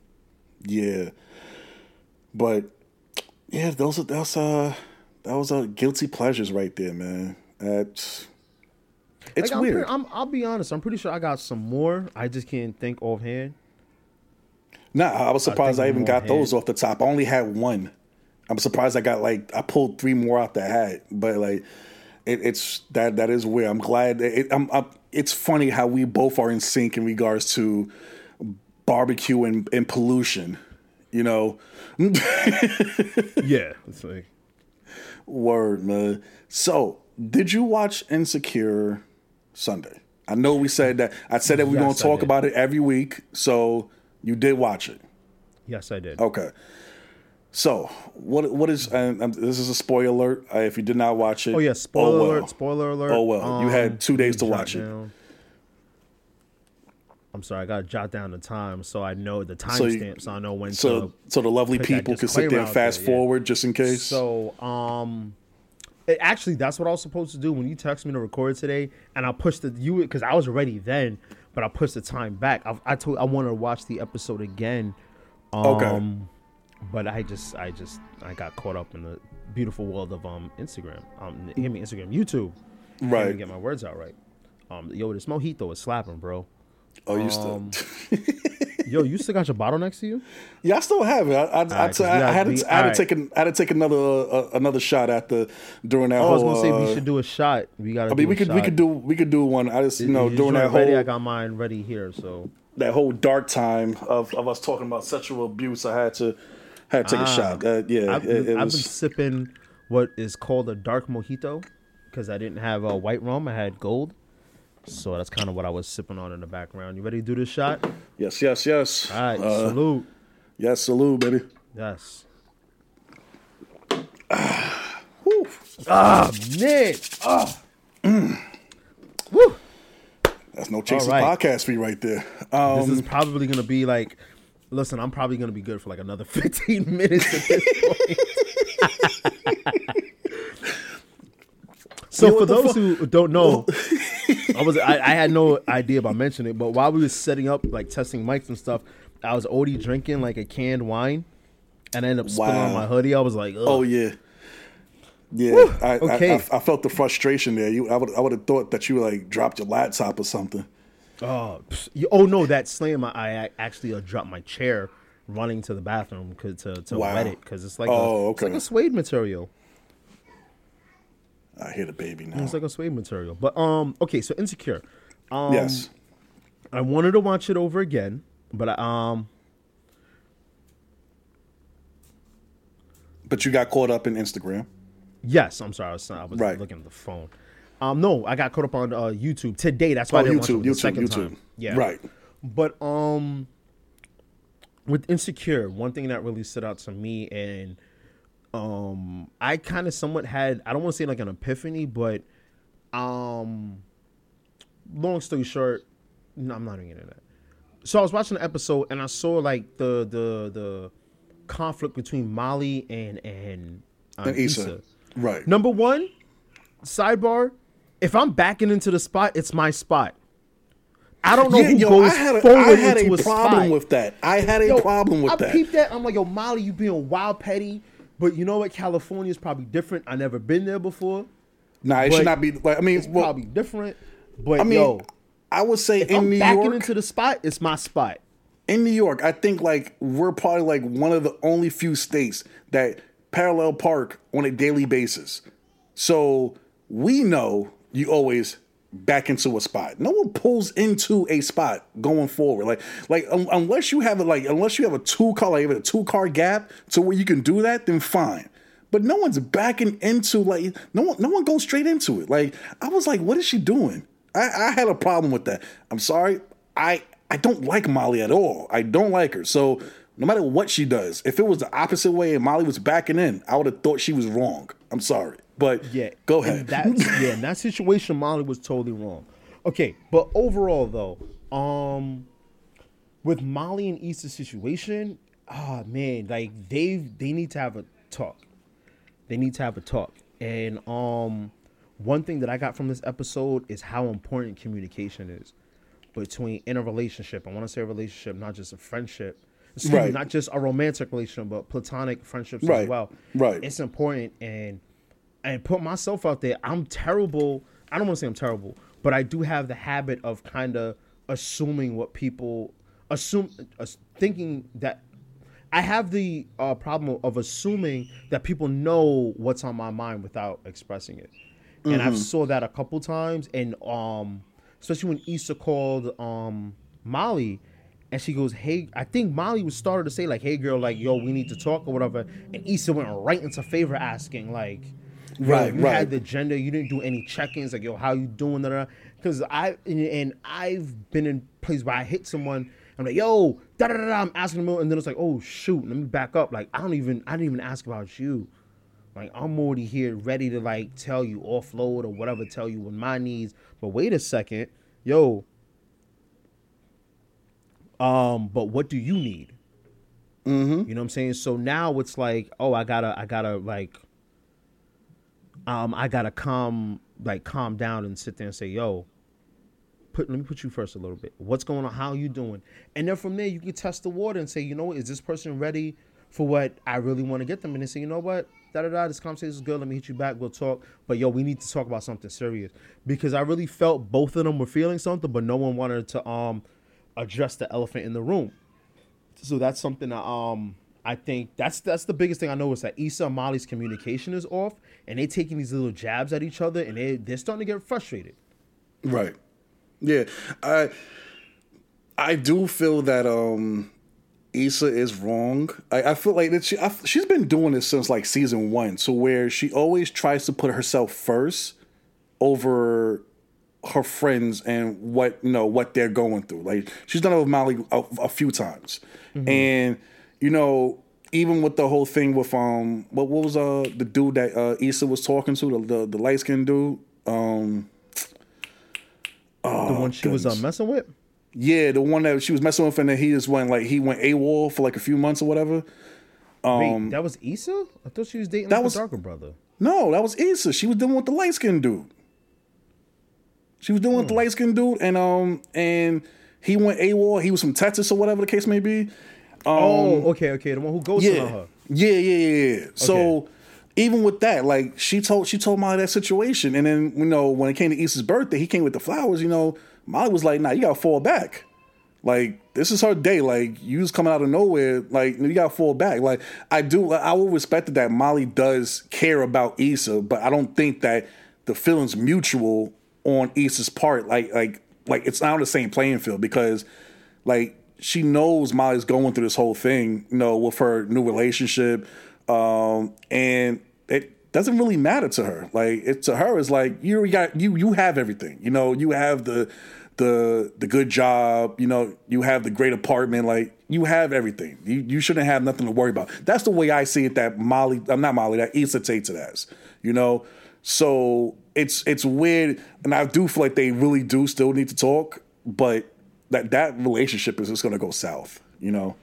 Yeah, but yeah, those are that's uh that was a guilty pleasures right there, man. That's it's
Like,
weird.
I'm, I'll be honest. I'm pretty sure I got some more. I just can't think offhand.
nah, I was surprised
think
I, even got those off the top. I only had one. I'm surprised I got like I pulled three more out the hat, but like it, it's that that is weird. I'm glad. It, I'm, I'm. It's funny how we both are in sync in regards to barbecue and, and pollution. You know,
Yeah, it's like
Word, man. So, did you watch Insecure Sunday? I know we said that. I said that we are going to talk about it every week. So, you did watch it.
yes, I did.
Okay. So, what what is and, um, this is a spoiler alert. Uh, if you did not watch it,
Oh yeah, spoiler
well.
alert! Spoiler alert!
Oh, well. You had two days to
jot
watch it.
I'm sorry, I got to jot down the time so I know the
So you-
timestamp, so, I know when
So,
to.
so the lovely people can sit there and fast
there, yeah.
forward just in case.
So, um, actually, that's what I was supposed to do when you texted me to record today, and I pushed the you because I was ready then, but I pushed the time back. I, I told I wanted to watch the episode again. Um,
Okay.
But I just, I just, I got caught up in the beautiful world of um Instagram. Um, hear me, Instagram, YouTube.
Right.
even get my words out right. Um, yo, this mojito is slapping, bro.
Oh, you still?
um, Yo, you still got your bottle next to you?
yeah, I still have it. I, I, I,
right,
I, had
be-
to, I had
alright.
to take an, I had to take another uh, another shot at the during that
Oh, I was gonna say we
uh,
should do a shot. We gotta.
I mean,
do
we
a
could we could do we could do one. I just you know
Is
during that
ready? I got mine ready here. So
that whole dark time of, of us talking about sexual abuse, I had to had to take a shot. Uh, yeah,
I've,
it, it
I've
was.
been sipping what is called a dark mojito because I didn't have a white rum. I had gold, so that's kind of what I was sipping on in the background. You ready to do this shot?
yes, yes, yes.
All right,
Uh,
salute.
yes, salute, baby.
Yes.
Ah, Whew.
Ah, man. Woo.
That's no chasing
right.
podcast fee right there. Um,
This is probably gonna be like. Listen, I'm probably gonna be good for like another 15 minutes at this point. so
Yeah,
for those
fu-
who don't know, I was I, I had no idea about mentioning it, but while we were setting up like testing mics and stuff, I was already drinking like a canned wine, and I ended up spilling on my hoodie. I was like, Ugh.
oh yeah, Yeah, I,
okay.
I, I, felt the frustration there. You, I would, I would have thought that you like dropped your laptop or something.
Oh, oh no, that slam! I, I actually uh, dropped my chair running to the bathroom to to
Wow.
wet it because it's like
Oh,
a, it's like a suede material.
I hear the baby now.
It's like a suede material. But um, okay, so insecure. Um,
yes,
I wanted to watch it over again, but I, um,
but you got caught up in Instagram.
yes, I'm sorry, I was, I was
Right.
looking at the phone. Um, no, I got caught up on uh, YouTube today. That's why
Oh,
I didn't watch it
YouTube,
the
YouTube,
second
YouTube.
time. Yeah,
Right.
But um, with insecure, one thing that really stood out to me, and um, I kind of somewhat had I don't want to say like an epiphany, but um, long story short, no, I'm not even into that. So I was watching the episode and I saw like the the the conflict between Molly and and, um,
And Issa.
Issa.
Right.
Number one, sidebar. If I'm backing into the spot, it's my spot. I don't know
yeah,
who
yo,
goes
I had a,
forward
I had
into
a
a
problem
spot.
with that. I had a
Yo,
problem with
I
that.
I peeped that. I'm like, yo, Molly, you being wild petty, but you know what? California is probably different. I never been there before.
nah, it should not be like. I mean,
It's
well,
probably different. But
I mean,
yo,
I would say in
I'm
New
backing
York,
into the spot, it's my spot.
in New York, I think like we're probably like one of the only few states that parallel park on a daily basis. So we know you always back into a spot. No one pulls into a spot going forward. Like like un- unless you have a like unless you have a two car like a two car gap to where you can do that, then fine. But no one's backing into like no one no one goes straight into it. Like I was like, what is she doing? I, I had a problem with that. I'm sorry. I I don't like Molly at all. I don't like her. So no matter what she does, if it was the opposite way and Molly was backing in, I would have thought she was wrong. I'm sorry. But
Yeah,
go ahead.
That, yeah, in that situation, Molly was totally wrong. Okay, but overall though, um, with Molly and Issa's situation, ah man, like they they need to have a talk. They need to have a talk. And um, one thing that I got from this episode is how important communication is between in a relationship. I want to say a relationship, not just a friendship. Excuse me,
Right.
not just a romantic relationship, but platonic friendships
Right,
as well.
right.
It's important and and put myself out there. I'm terrible. I don't want to say I'm terrible, but I do have the habit of kind of assuming what people assume, uh, thinking that I have the uh, problem of assuming that people know what's on my mind without expressing it, and I've saw that a couple times, and um, especially when Issa called um Molly, and she goes, "Hey," I think Molly was started to say like, "Hey, girl, like, yo, we need to talk or whatever," and Issa went right into favor asking like.
Right,
you
right.
had the agenda. You didn't do any check-ins, like yo, how you doing? That Because I and, and I've been in places where I hit someone. I'm like, yo, da da da da. I'm asking them, and then it's like, oh shoot, let me back up. Like I don't even, I didn't even ask about you. Like I'm already here, ready to like tell you offload or whatever, tell you what my needs. But wait a second, yo. Um, but what do you need? Mm-hmm. You know what I'm saying? So now it's like, oh, I gotta, I gotta like um, I gotta calm like calm down and sit there and say, yo, put let me put you first a little bit. What's going on? How are you doing? And then from there you can test the water and say, you know what, is this person ready for what I really want to get them? And they say, you know what? Da da da, this conversation is good. Let me hit you back. We'll talk. But yo, we need to talk about something serious. Because I really felt both of them were feeling something, but no one wanted to um address the elephant in the room. So that's something that um I think that's that's the biggest thing I know is that Issa and Molly's communication is off, and they're taking these little jabs at each other, and they they're starting to get frustrated.
Right. Yeah. I I do feel that um Issa is wrong. I, I feel like that she I, she's been doing this since like season one, so where she always tries to put herself first over her friends and what you know what they're going through. Like she's done it with Molly a, a few times, and you know even with the whole thing with um what what was uh the dude that uh Issa was talking to the the, the light skinned dude um
the one she was uh, messing with.
yeah the one that she was messing with and then he just went like he went AWOL for like a few months or whatever.
Wait, that was Issa? I thought she was dating
Um, that
like
was-
darker brother.
No, that was Issa. She was dealing with the light skinned dude. She was dealing with the light skinned dude, and um, and he went AWOL. He was from Texas or whatever the case may be.
Oh, okay, okay, the one who goes
Um, Yeah,
her.
yeah, yeah, yeah. yeah. So even with that, like she told she told Molly that situation, and then you know when it came to Issa's birthday, he came with the flowers. You know, Molly was like, "Nah, you gotta fall back. Like this is her day. Like you just coming out of nowhere. Like you gotta fall back. Like I do. I will respect that Molly does care about Issa, but I don't think that the feelings mutual on Issa's part. Like like like it's not on the same playing field because like she knows Molly's going through this whole thing, you know, with her new relationship, um, and it doesn't really matter to her. Like it to her is like you got you you have everything, you know, you have the the the good job, you know, you have the great apartment, like you have everything. You you shouldn't have nothing to worry about. That's the way I see it. That Molly, I'm not Molly, that Issa takes it as, you know. So it's it's weird, and I do feel like they really do still need to talk, but that that relationship is just going to go south, you know.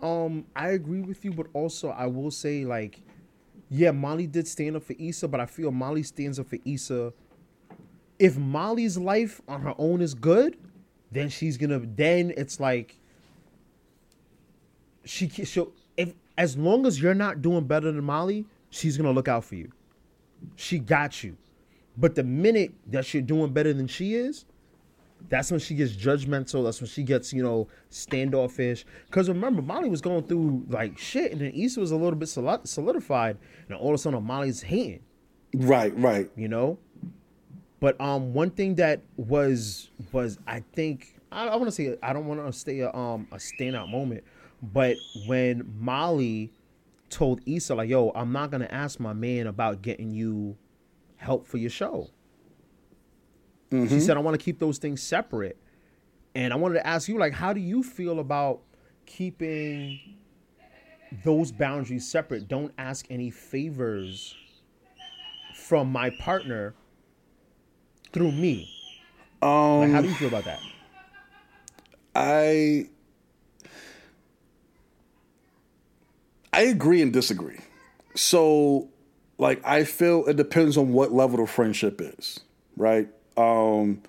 Um, I agree with you, but also I will say like, yeah, Molly did stand up for Issa, but I feel Molly stands up for Issa. If Molly's life on her own is good, then she's gonna. Then it's like she she'll if as long as you're not doing better than Molly, she's gonna look out for you. She got you. But the minute that you're doing better than she is, that's when she gets judgmental. That's when she gets, you know, standoffish. Because remember, Molly was going through like shit, and then Issa was a little bit solidified, and all of a sudden Molly's hating.
Right, right.
You know, but um, one thing that was was I think I, I want to say I don't want to stay a um a standout moment, but when Molly told Issa like, "Yo, I'm not gonna ask my man about getting you help for your show." Mm-hmm. She said, "I want to keep those things separate," and I wanted to ask you, like, how do you feel about keeping those boundaries separate? Don't ask any favors from my partner through me. Um, like, how do you feel about that?
I I agree and disagree. So, like, I feel it depends on what level the friendship is, right? Um,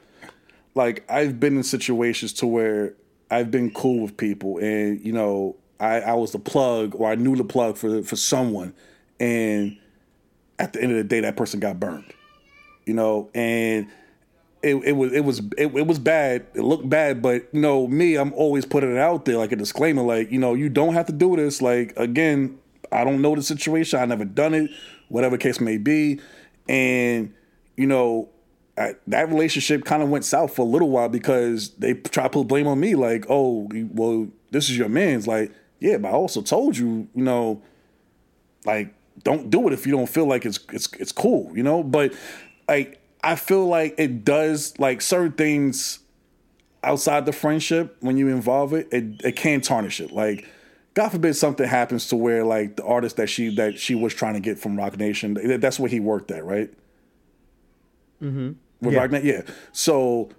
like, I've been in situations to where I've been cool with people, and you know, I, I was the plug or I knew the plug for for someone, and at the end of the day, that person got burned, you know, and it, it was it was it, it, was bad. It looked bad, but you know me, I'm always putting it out there like a disclaimer, like you know you don't have to do this. Like again, I don't know the situation. I never done it, whatever case may be, and you know That relationship kind of went south for a little while because they try to put blame on me, like oh well this is your man's. Like yeah, but I also told you, you know, like don't do it if you don't feel like it's it's it's cool, you know. But like I feel like it does like certain things outside the friendship when you involve it, it, it can tarnish it. Like, God forbid something happens to where like the artist that she that she was trying to get from Roc Nation, that's where he worked at, right? Mm-hmm. With yeah. Nation, yeah. So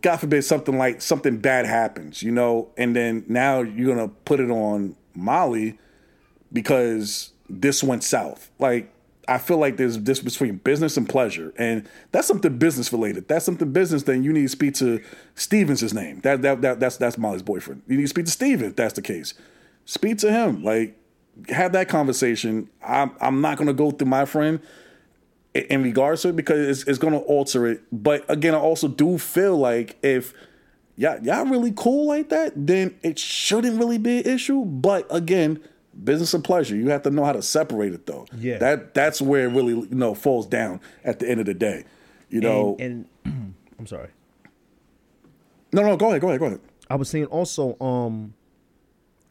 God forbid something like something bad happens, you know, and then now you're gonna put it on Molly because this went south. Like I feel like there's this between business and pleasure, and that's something business related. That's something business. Then you need to speak to Stevens. His name. That, that that that's that's Molly's boyfriend. You need to speak to Steven. If that's the case. Speak to him. Like have that conversation. I'm I'm not gonna go through my friend in regards to it because it's, it's gonna alter it. But again, I also do feel like if y'all y'all really cool like that, then it shouldn't really be an issue. But again business and pleasure. You have to know how to separate it though.
Yeah.
That that's where it really you know falls down at the end of the day. You know.
And, and I'm sorry.
No, no, go ahead, go ahead, go ahead.
I was saying also, um,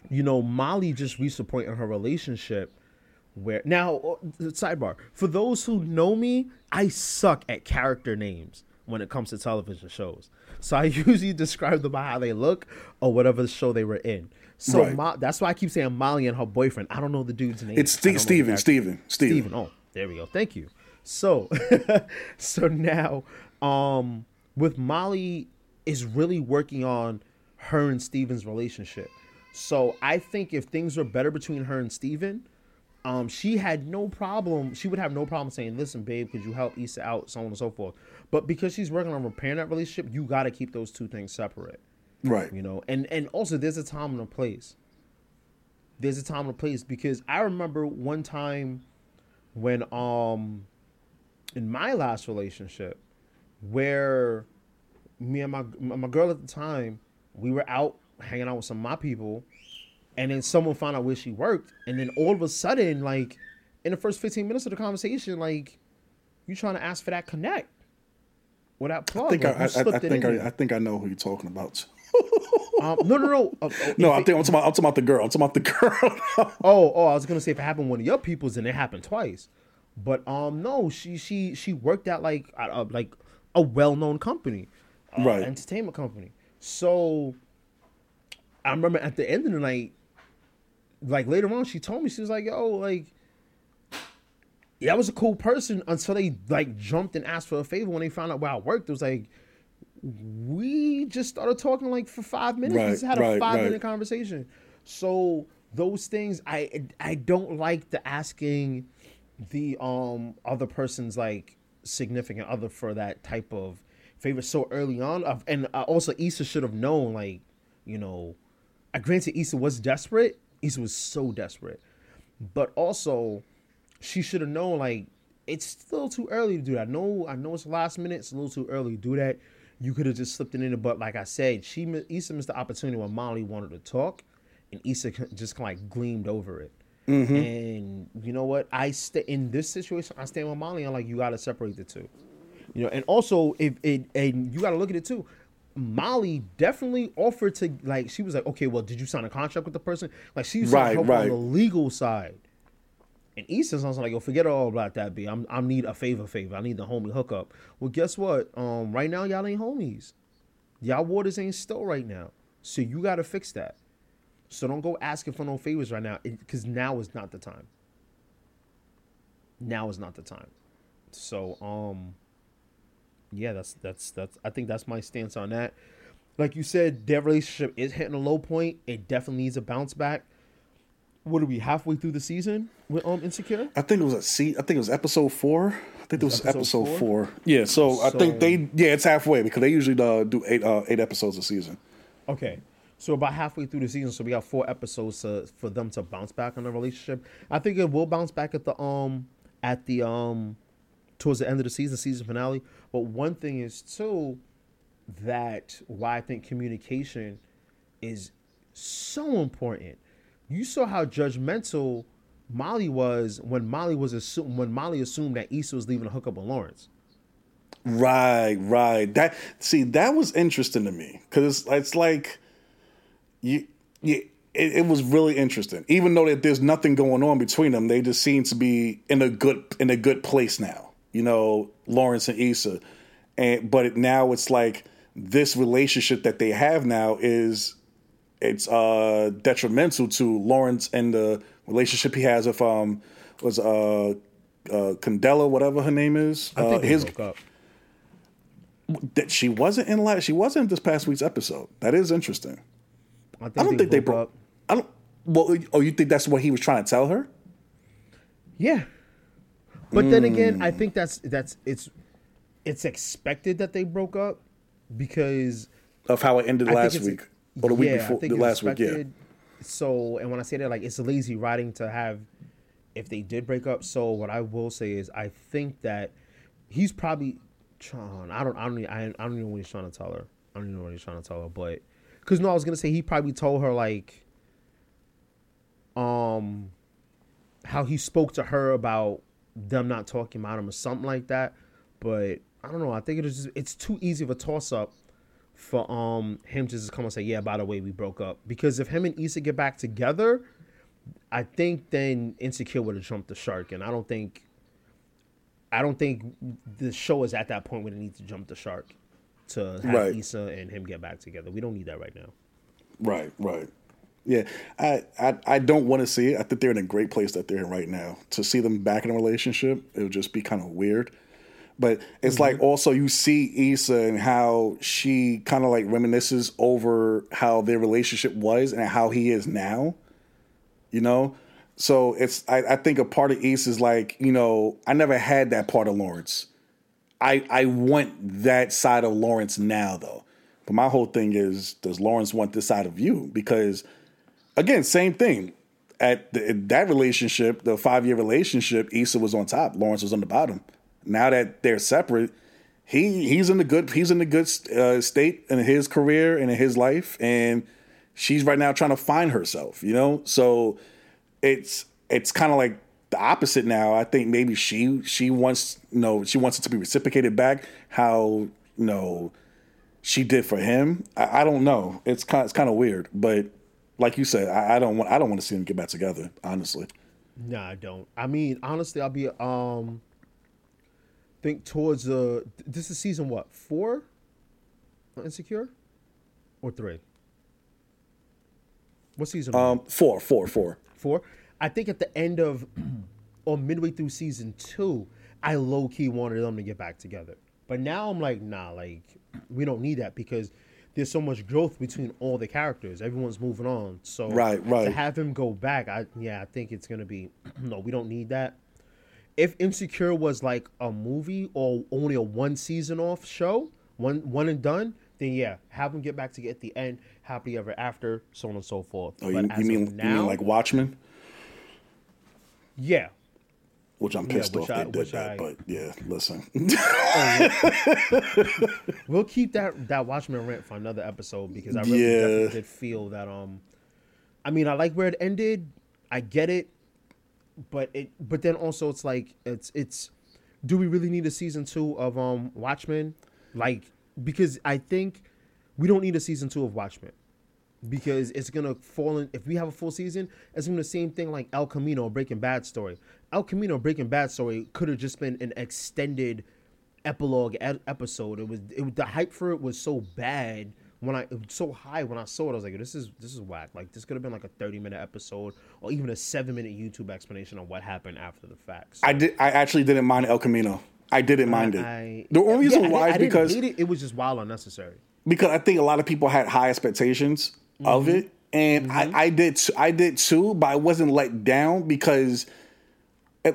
you know, Molly just reached a point in her relationship where now uh, sidebar for those who know me, I suck at character names when it comes to television shows. So I usually describe them by how they look or whatever show they were in. So right. Mo- that's why I keep saying Molly and her boyfriend. I don't know the dude's name.
It's St- Steven, Steven, Steven.
Steven. Oh, there we go. Thank you. So, so now, um, with Molly is really working on her and Steven's relationship. So I think if things were better between her and Steven, um, she had no problem. She would have no problem saying, "Listen, babe, could you help Issa out?" So on and so forth. But because she's working on repairing that relationship, you got to keep those two things separate.
Right.
You know, and and also there's a time and a place. there's a time and a place because I remember one time when um in my last relationship where me and my my girl at the time we were out hanging out with some of my people and then someone found out where she worked and then all of a sudden like in the first 15 minutes of the conversation like you trying to ask for that connect or that plug
I think
like,
I, I, I think I. I think I know who you're talking about.
um, no no no uh, uh,
No, I
it-
think I'm talking about, I'm talking about the girl. I'm talking about the girl.
Oh, oh, I was gonna say if it happened one of your people's, then it happened twice. But um, no, she she she worked at like like a well known company, uh,
Right.
Entertainment company. So I remember at the end of the night, like later on, she told me she was like, "Yo, like." Yeah, I was a cool person until they like jumped and asked for a favor when they found out where I worked. It was like we just started talking like for five minutes. we
Right,
just had a five
right.
minute conversation. So those things, I I don't like the asking the um other person's like significant other for that type of favor so early on. And uh, also Issa should have known like you know, I granted Issa was desperate. Issa was so desperate, but also she should have known like it's still too early to do that. I know I know it's last minute, it's a little too early to do that. You could have just slipped it in there, but like I said, she Issa missed the opportunity when Molly wanted to talk, and Issa just kind of like gleamed over it. Mm-hmm. And you know what? I stay in this situation. I stand with Molly. I'm like, you got to separate the two. You know, and also if it and you got to look at it too. Molly definitely offered to like she was like, okay, well, did you sign a contract with the person? Like she was
Right,
help
right.
on the legal side. And Issa's also like, yo, forget all about that, B. I'm I need a favor, favor. I need the homie hookup. Well, guess what? Um, right now y'all ain't homies. Y'all waters ain't still right now. So you gotta fix that. So don't go asking for no favors right now, because now is not the time. Now is not the time. So um, yeah, that's that's that's. I think that's my stance on that. Like you said, their relationship is hitting a low point. It definitely needs a bounce back. What are we halfway through the season with um Insecure?
I think it was a se- I think it was episode four. I think it was
Episode
episode,
four?
four? Yeah, so, I think they yeah it's halfway because they usually uh, do eight uh, eight episodes a season.
Okay. So about halfway through the season, so we got four episodes to, for them to bounce back on the relationship. I think it will bounce back at the um at the um towards the end of the season, season finale. But one thing is too that why I think communication is so important. You saw how judgmental Molly was when Molly was assumed when Molly assumed that Issa was leaving to hookup with Lawrence.
Right, right. That see that was interesting to me because it's, it's like you, you it, it was really interesting. Even though that there's nothing going on between them, they just seem to be in a good in a good place now. You know, Lawrence and Issa, and but it, now it's like this relationship that they have now is it's uh detrimental to Lawrence and the relationship he has with um was uh uh Condola whatever her name is.
I think
uh,
they
his
broke up.
that she wasn't in last she wasn't this past week's episode. That is interesting.
I, think
I don't think they
broke
broke I don't well oh you think that's what he was trying to tell her?
Yeah. But then again,
Mm.
I think that's that's it's it's expected that they broke up because
of how it ended last week or the week
yeah, I
before the last week yeah.
So, and when I say that, like it's lazy writing to have if they did break up. So, what I will say is, I think that he's probably trying. I don't. I don't. I, I don't know what he's trying to tell her. I don't even know what he's trying to tell her. But because no, I was gonna say he probably told her like, um, how he spoke to her about them not talking about him or something like that. But I don't know. I think it is. Just, it's too easy of a toss up for um him to just come and say, "Yeah, by the way, we broke up." Because if him and Issa get back together, I think then Insecure would have jumped the shark, and I don't think, I don't think the show is at that point where they need to jump the shark to have
Right.
Issa and him get back together. We don't need that right now.
right right yeah I I, I don't want to see it. I think they're in a great place that they're in right now. To see them back in a relationship it would just be kind of weird. But it's
Mm-hmm.
like also you see Issa and how she kind of like reminisces over how their relationship was and how he is now you know? So it's I, I think a part of Issa is like you know I never had that part of Lawrence. I I want that side of Lawrence now though. But my whole thing is does Lawrence want this side of you? Because again same thing at the, that relationship, the five year relationship, Issa was on top, Lawrence was on the bottom. Now that they're separate, he he's in the good he's in the good uh, state in his career and in his life, and she's right now trying to find herself. You know, so it's it's kind of like the opposite now. I think maybe she she wants you know she wants it to be reciprocated back. How you know she did for him. I, I don't know. It's kind it's kind of weird, but like you said, I, I don't want I don't want to see them get back together. Honestly,
no, I don't. I mean, honestly, I'll be um think towards the this is season what four? Insecure? Or three? What season?
Um four four four.
Four? I think at the end of or midway through season two i low-key wanted them to get back together. But now i'm like nah like we don't need that because there's so much growth between all the characters everyone's moving on so
right right
to have him go back i yeah i think it's gonna be no we don't need that if Insecure was like a movie or only a one season off show, one one and done, then yeah, have them get back to get the end, happy ever after, so on and so forth.
Oh, you, you mean now, you mean like Watchmen?
Yeah.
Which I'm pissed yeah, which off I, they did that, I, but yeah, listen.
we'll keep that that Watchmen rant for another episode because I really yeah. definitely did feel that um I mean I like where it ended. I get it but it but then also it's like it's it's do we really need a season two of um Watchmen? Like because I think we don't need a season two of Watchmen because it's gonna fall in. If we have a full season, it's gonna be the same thing like El Camino or Breaking Bad story. El Camino Breaking Bad story could have just been an extended epilogue episode. It was it, the hype for it was so bad when I it was so high when I saw it, I was like, this is this is whack. Like this could have been like a thirty minute episode or even a seven minute YouTube explanation on what happened after the facts.
So, I did. I actually didn't mind El Camino. I didn't mind I, it. I, the only reason yeah, why is because
it. it. was just wild unnecessary.
Because I think a lot of people had high expectations mm-hmm. of it, and mm-hmm. I, I did. I did too, but I wasn't let down because,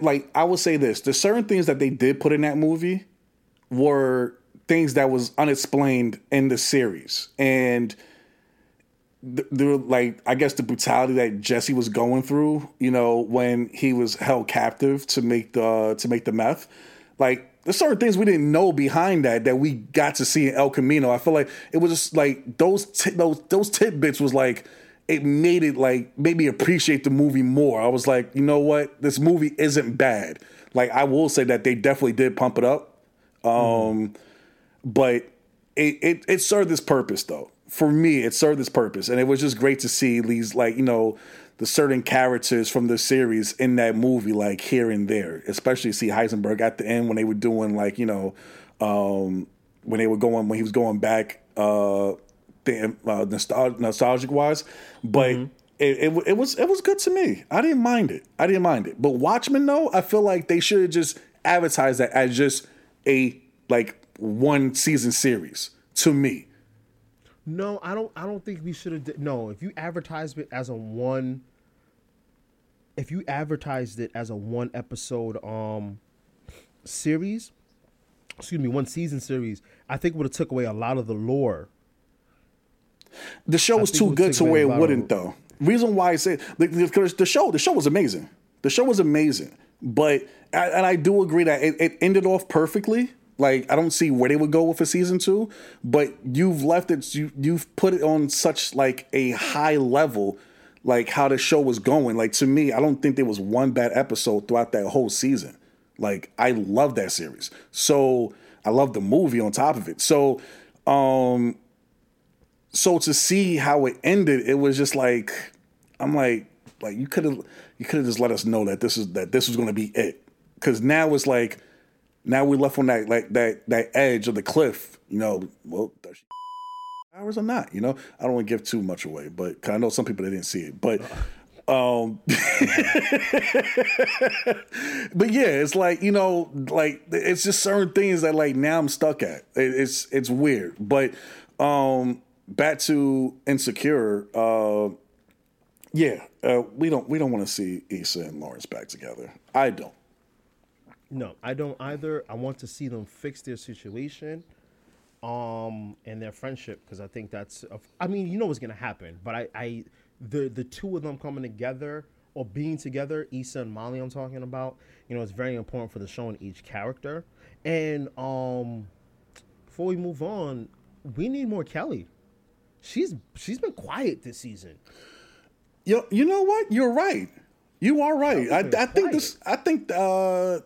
like, I will say this: there's certain things that they did put in that movie were things that was unexplained in the series and the, the, like I guess the brutality that Jesse was going through, you know, when he was held captive to make the to make the meth, like there's certain things we didn't know behind that that we got to see in El Camino. I feel like it was just like those t- those those tidbits was like it made it like made me appreciate the movie more. I was like, you know what, this movie isn't bad. Like I will say that they definitely did pump it up. Um, mm but it, it, it served this purpose though. For me, it served this purpose, and it was just great to see these like you know the certain characters from the series in that movie like here and there. Especially see Heisenberg at the end when they were doing like you know um, when they were going when he was going back uh, uh nostalgic, nostalgic wise, but. Mm-hmm. It, it, it, was it was good to me. I didn't mind it. I didn't mind it. But Watchmen, though, I feel like they should have just advertised that as just a like one season series to me.
No, I don't. I don't think we should have. No, if you advertised it as a one, if you advertised it as a one episode um series, excuse me, one season series, I think it would have took away a lot of the lore.
The show was too good to where it wouldn't, though. Reason why I say because the show, the show was amazing. The show was amazing, but and I do agree that it, it ended off perfectly like I don't see where they would go with a season two, but you've left it. You you've put it on such like a high level, like how the show was going. Like to me, I don't think there was one bad episode throughout that whole season. Like I love that series. So I love the movie on top of it. So um so to see how it ended, it was just like I'm like like you could have you could have just let us know that this is that this was going to be it. Cuz now it's like now we're left on that like that that edge of the cliff. You know, well, hours or not. You know, I don't want to give too much away, but I know some people they didn't see it, but. Um, but yeah, it's like you know, like it's just certain things that like now I'm stuck at. It, it's it's weird, but um, back to insecure. Uh, yeah, uh, we don't we don't want to see Issa and Lawrence back together. I don't.
No, I don't either. I want to see them fix their situation, um, and their friendship because I think that's. A, I mean, you know what's gonna happen, but I, I, the the two of them coming together or being together, Issa and Molly I'm talking about, you know, it's very important for the show and each character. And um before we move on, we need more Kelly. She's she's been quiet this season.
Yo, you know what? You're right. You are right. I, I think this. I think. uh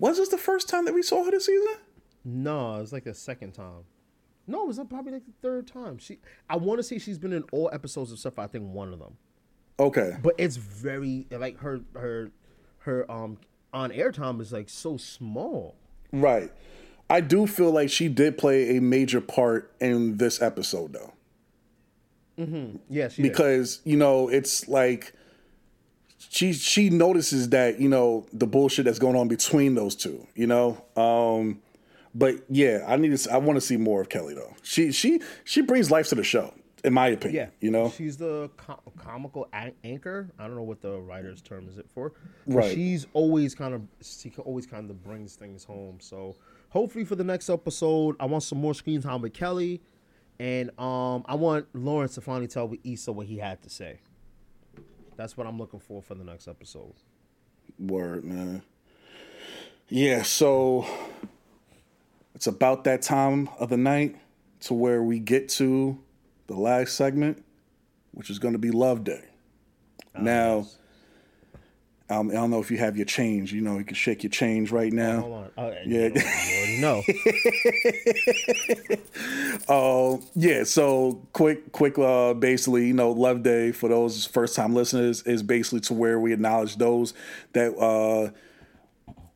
Was this the first time that we saw her this season?
No, it was like the second time. No, it was probably like the third time. She, I want to say she's been in all episodes except for I think one of them.
Okay,
but it's very like her her her um on air time is like so small.
Right. I do feel like she did play a major part in this episode, though.
Mm-hmm. Yeah,
because you know it's like she she notices that you know the bullshit that's going on between those two. You know, um, but yeah, I need to. I want to see more of Kelly though. She she she brings life to the show, in my opinion. Yeah, you know,
she's the com- comical anchor. I don't know what the writer's term is it for.
Right.
She's always kind of she always kind of brings things home. So hopefully for the next episode, I want some more screen time with Kelly, and um, I want Lawrence to finally tell Issa what he had to say. That's what I'm looking for for the next episode.
Word, man. Yeah, so it's about that time of the night to where we get to the last segment, which is going to be Love Day. Oh, now, nice. Um, I don't know if you have your change. You know, you can shake your change right now.
hold on. Oh, yeah, you, know.
uh, yeah. So quick, quick. Uh, basically, you know, Love Day for those first time listeners is basically to where we acknowledge those that. Uh,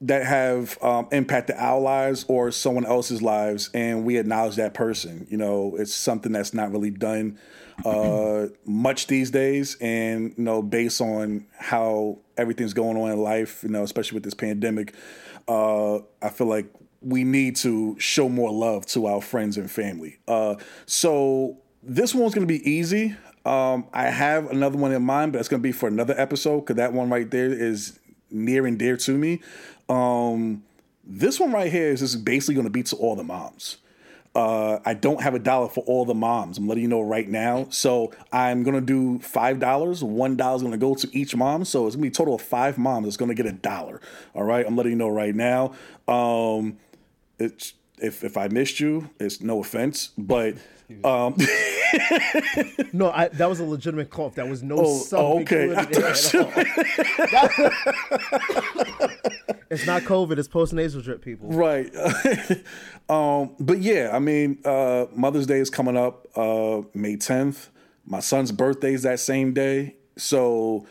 that have um, impacted our lives or someone else's lives, and we acknowledge that person. You know, it's something that's not really done uh, much these days, and you know, based on how everything's going on in life, you know, especially with this pandemic, uh, I feel like we need to show more love to our friends and family. Uh, so this one's going to be easy. Um, I have another one in mind, but it's going to be for another episode because that one right there is near and dear to me. Um, this one right here is just basically going to be to all the moms. Uh, I don't have a dollar for all the moms. I'm letting you know right now. So I'm gonna do five dollars. One dollar is gonna go to each mom. So it's gonna be a total of five moms. It's gonna get a dollar. All right. I'm letting you know right now. Um, it's if if I missed you, it's no offense, but um,
no, I, that was a legitimate cough. That was no. Oh,
oh okay.
it's not COVID. It's post nasal drip, people.
Right. um, but yeah, I mean, uh, Mother's Day is coming up uh, May 10th. My son's birthday is that same day, so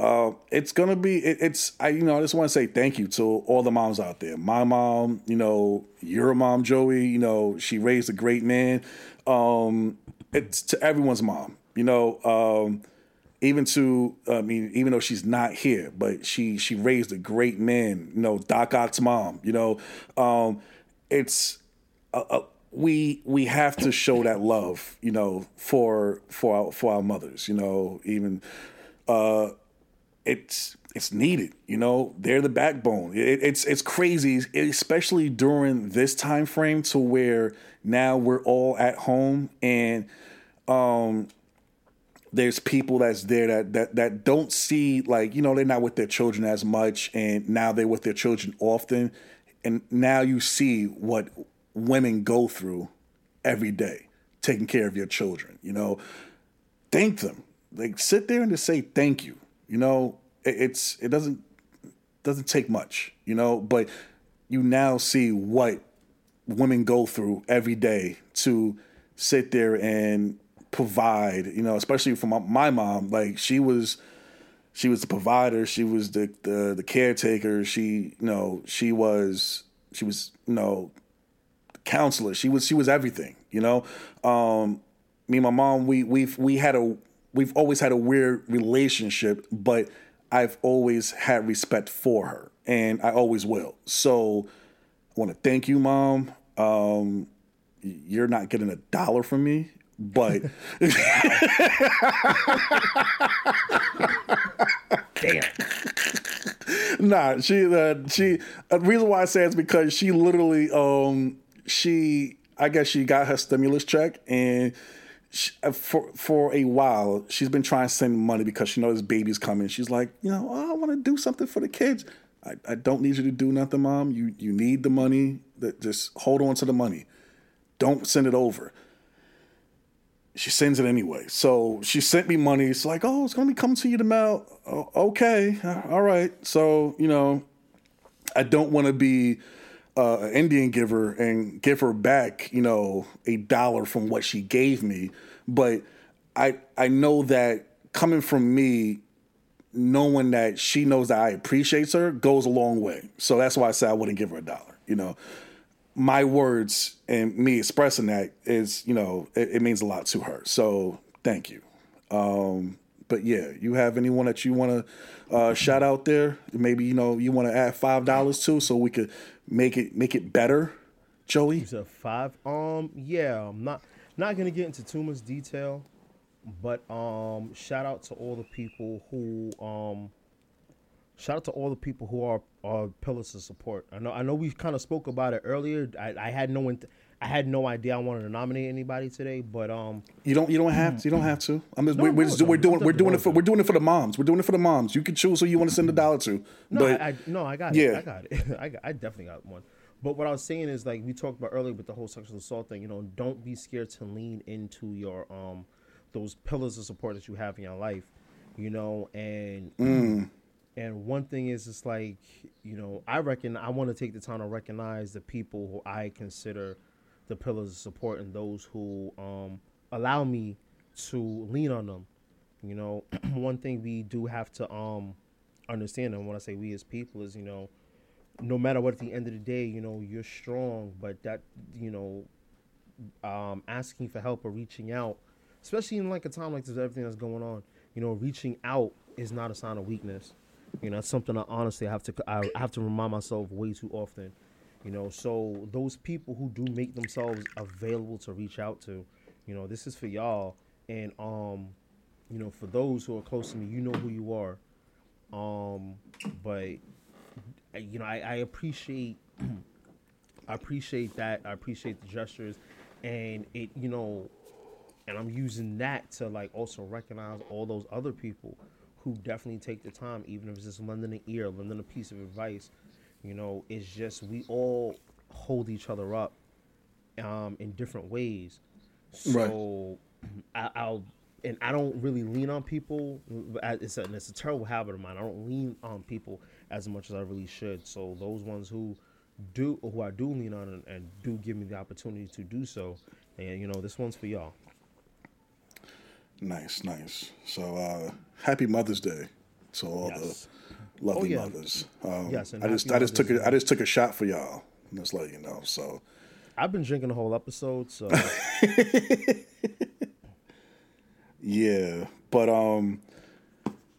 uh, it's gonna be. It, it's I you know I just want to say thank you to all the moms out there. My mom, you know, your mom, Joey. You know, she raised a great man. Um, it's to everyone's mom. You know. Um, even to I mean, even though she's not here, but she she raised a great man. You know, Doc Ock's mom. You know, um, it's a, a, we we have to show that love. You know, for for our, for our mothers. You know, even uh, it's it's needed. You know, they're the backbone. It, it's it's crazy, especially during this time frame to where now we're all at home and um there's people that's there that that that don't see like you know they're not with their children as much and now they're with their children often and now you see what women go through every day taking care of your children you know thank them like sit there and just say thank you you know it, it's it doesn't doesn't take much you know but you now see what women go through every day to sit there and provide, you know, especially for my, my mom. Like she was, she was the provider. She was the, the the caretaker. She, you know, she was she was, you know, counselor. She was she was everything. You know, um, me and my mom, we we've we had a we've always had a weird relationship, but I've always had respect for her, and I always will. So I want to thank you, mom. Um, you're not getting a dollar from me but
damn.
Nah, she uh, she. The reason why I say it's because she literally um she I guess she got her stimulus check and she, uh, for for a while, she's been trying to send money because she knows baby's coming. She's like, you know, oh, I want to do something for the kids. I, I don't need you to do nothing, mom. You you need the money. That just hold on to the money. Don't send it over. She sends it anyway. So she sent me money. It's like, oh, it's gonna be coming to you mail. Oh, okay, all right. So you know, I don't want to be uh, an Indian giver and give her back, you know, a dollar from what she gave me. But I I know that coming from me, knowing that she knows that I appreciates her goes a long way. So that's why I said I wouldn't give her a dollar. You know, my words and me expressing that is, you know, it, it means a lot to her. So thank you. Um, but yeah, you have anyone that you want to uh, shout out there? Maybe you know you want to add five dollars to, so we could make it make it better. Joey,
you said five. Um, yeah, I'm not not gonna get into too much detail, but um, shout out to all the people who um, shout out to all the people who are are pillars of support. I know I know we kind of spoke about it earlier. I, I had no I had no idea I wanted to nominate anybody today, but um,
you don't you don't have to, you don't have to. I'm just, no, we're, we're, just, no, we're doing we're doing it for we're doing it for the moms. We're doing it for the moms. You can choose who you want to send the dollar to.
No, but, I, I no, I got yeah. it. I got it. I got, I definitely got one. But what I was saying is like we talked about earlier with the whole sexual assault thing. You know, don't be scared to lean into your um those pillars of support that you have in your life. You know, and. Mm. And one thing is, it's like, you know, I reckon I want to take the time to recognize the people who I consider the pillars of support and those who um, allow me to lean on them. You know, one thing we do have to um, understand, and when I say we as people, is you know, no matter what, at the end of the day, you know, you're strong, but that you know, um, asking for help or reaching out, especially in like a time like this, everything that's going on, you know, reaching out is not a sign of weakness. You know, it's something I honestly have to I have to remind myself way too often. You know, so those people who do make themselves available to reach out to, you know, this is for y'all. And um, you know, for those who are close to me, you know who you are. Um, but you know, I, I appreciate I appreciate that. I appreciate the gestures and it, you know, and I'm using that to like also recognize all those other people who definitely take the time, even if it's just lending an ear, lending a piece of advice, you know, it's just we all hold each other up um, in different ways. So right. I, will and I don't really lean on people. It's a, it's a terrible habit of mine. I don't lean on people as much as I really should. So those ones who do, who I do lean on and, and do give me the opportunity to do so, and you know, this one's for y'all.
Nice, nice. So uh, happy Mother's Day to all yes. the lovely oh, yeah. mothers. Um, yes, I just I just took a, I just took a shot for y'all. Just let you know. So
I've been drinking the whole episode. So
yeah, but um,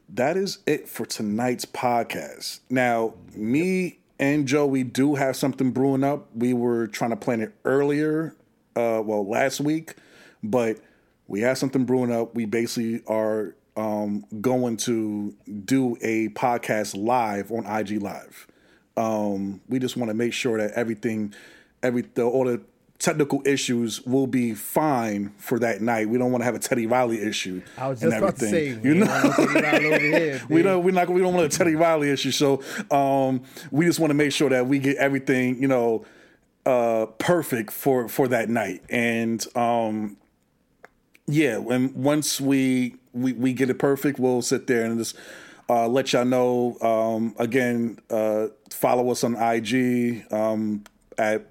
that is it for tonight's podcast. Now, me and Joe, we do have something brewing up. We were trying to plan it earlier, uh, well, last week, but we have something brewing up. We basically are um, going to do a podcast live on IG Live. Um, we just want to make sure that everything, every the, all the technical issues will be fine for that night. We don't want to have a Teddy Riley issue
I was just and everything. About to say, you know,
here, we don't we not we don't want a Teddy Riley issue. So um, we just want to make sure that we get everything you know uh, perfect for for that night. And um, yeah, and once we we, we get it perfect, we'll sit there and just uh, let y'all know. Um, again, uh, follow us on IG um, at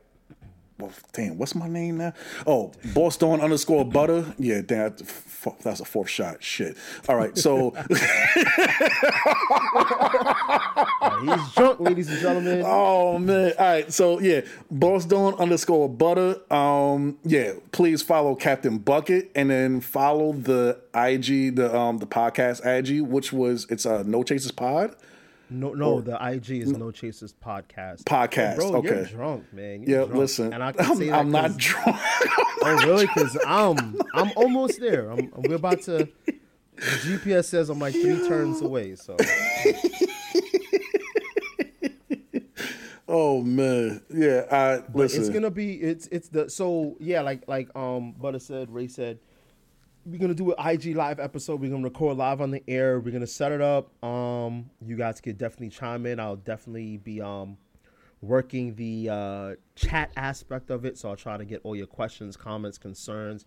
well, damn, what's my name now? Oh, Boston underscore butter. Yeah, damn, that's a fourth shot. Shit. All right, so
he's drunk, ladies and gentlemen.
Oh man. All right, so yeah, Boston underscore butter. Um, yeah, please follow Captain Bucket and then follow the IG, the um, the podcast IG, which was it's a uh, No Chasers Pod.
No, no, or, the IG is No Chasers podcast.
Podcast, bro, okay.
You're drunk, man.
You're yeah, drunk. listen, and I can say I'm, I'm not drunk.
oh, really? Because I'm I'm almost there. I'm, we're about to. The GPS says I'm like three turns away. So.
oh man, yeah. I listen.
It's gonna be it's it's the so yeah like like um Butter said Ray said we're gonna do an IG live episode. We're gonna record live on the air. We're gonna set it up. Um, you guys could definitely chime in. I'll definitely be um working the uh, chat aspect of it. So I'll try to get all your questions, comments, concerns,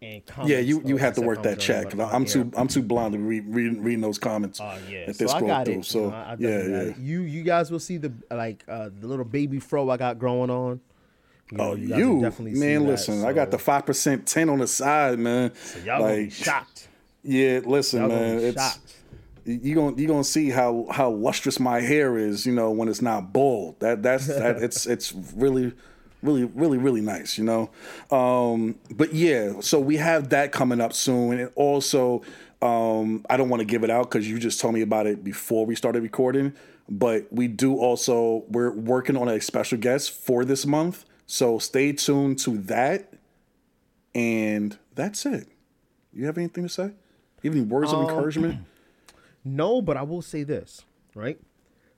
and comments.
Yeah, you, you
uh,
have to work that chat 'cause I'm too I'm too blind to read reading reading those comments.
Oh yeah,
that they
so I got
through.
it.
So
you know, I, I
yeah, yeah.
it. You you guys will see the like uh, the little baby fro I got growing on. You know,
Oh,
you,
you,
definitely
man!
that,
listen, I got the five percent ten on the side, man.
so y'all gonna be shocked.
Yeah, listen,
Y'all
man. It's
shocked.
you gonna you gonna see how how lustrous my hair is. You know, when it's not bald. That that's that. It's it's really. Really, really, really nice, you know. Um, but yeah, so we have that coming up soon, and also, um, I don't want to give it out because you just told me about it before we started recording. But we do also we're working on a special guest for this month, so stay tuned to that. And that's it. You have anything to say? You have any words
Um,
of encouragement?
No, but I will say this, right?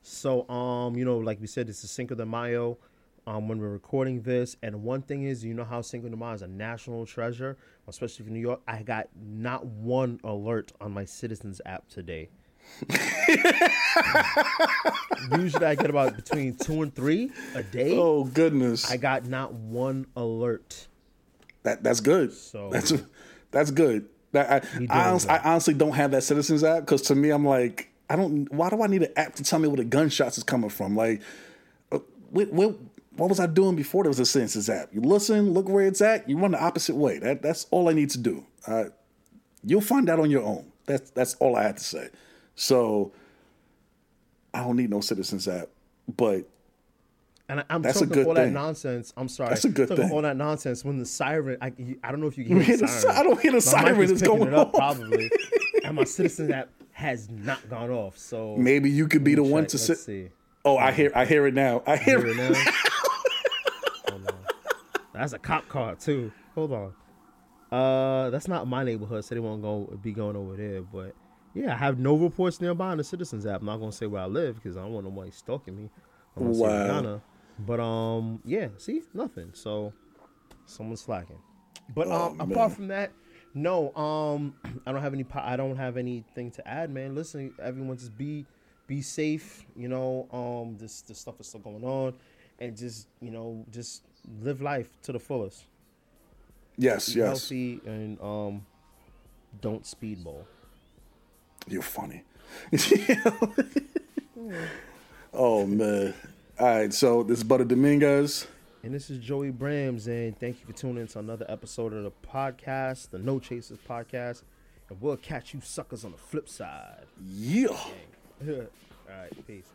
So, um, you know, like we said, this is Cinco de Mayo. Um, when we're recording this, and one thing is, you know how Cinco de Mayo is a national treasure, especially for New York. I got not one alert on my Citizens app today. Usually, I get about between two and three a day.
Oh goodness,
I got not one alert.
that that's good.
So-
that's that's good. That I, I, honest- I honestly don't have that Citizens app because to me, I'm like, I don't. Why do I need an app to tell me where the gunshots is coming from? Like, uh, what, what, what was I doing before there was a Citizens app? You listen, look where it's at. You run the opposite way. That that's all I need to do. Uh, you'll find out on your own. That's that's all I had to say. So I don't need no Citizens app, but
And I, I'm
That's a
talking all that nonsense. I'm sorry.
That's a good thing.
All that nonsense when the siren. I, I don't know if you can hear the siren.
I don't hear the
My
siren. It's going
it up
off.
probably, and my citizen app has not gone off. So
maybe you could be the
me
one to sit.
see.
Oh, I hear I hear it now. I hear
Hear
it.
it now. Hold on. That's a cop car too. Hold on. Uh, that's not my neighborhood, so they won't go be going over there. But yeah, I have no reports nearby on the Citizens app. I'm not gonna say where I live because I don't want nobody stalking me. I'm gonna
Wow.
Ghana. But um, yeah, see, nothing. So someone's slacking. But
Oh,
um, apart from that, no. Um, I don't have any. po- I don't have anything to add, man. Listen, everyone, just be be safe. You know, um, this this stuff is still going on, and just you know, just live life to the fullest.
Yes,
Be
yes.
healthy and um, don't speedball.
You're funny. oh man. All right, so this is Butter Dominguez.
And this is Joey Brams, and thank you for tuning in to another episode of the podcast, the No Chasers podcast. And we'll catch you suckers on the flip side.
Yeah.
All right, peace.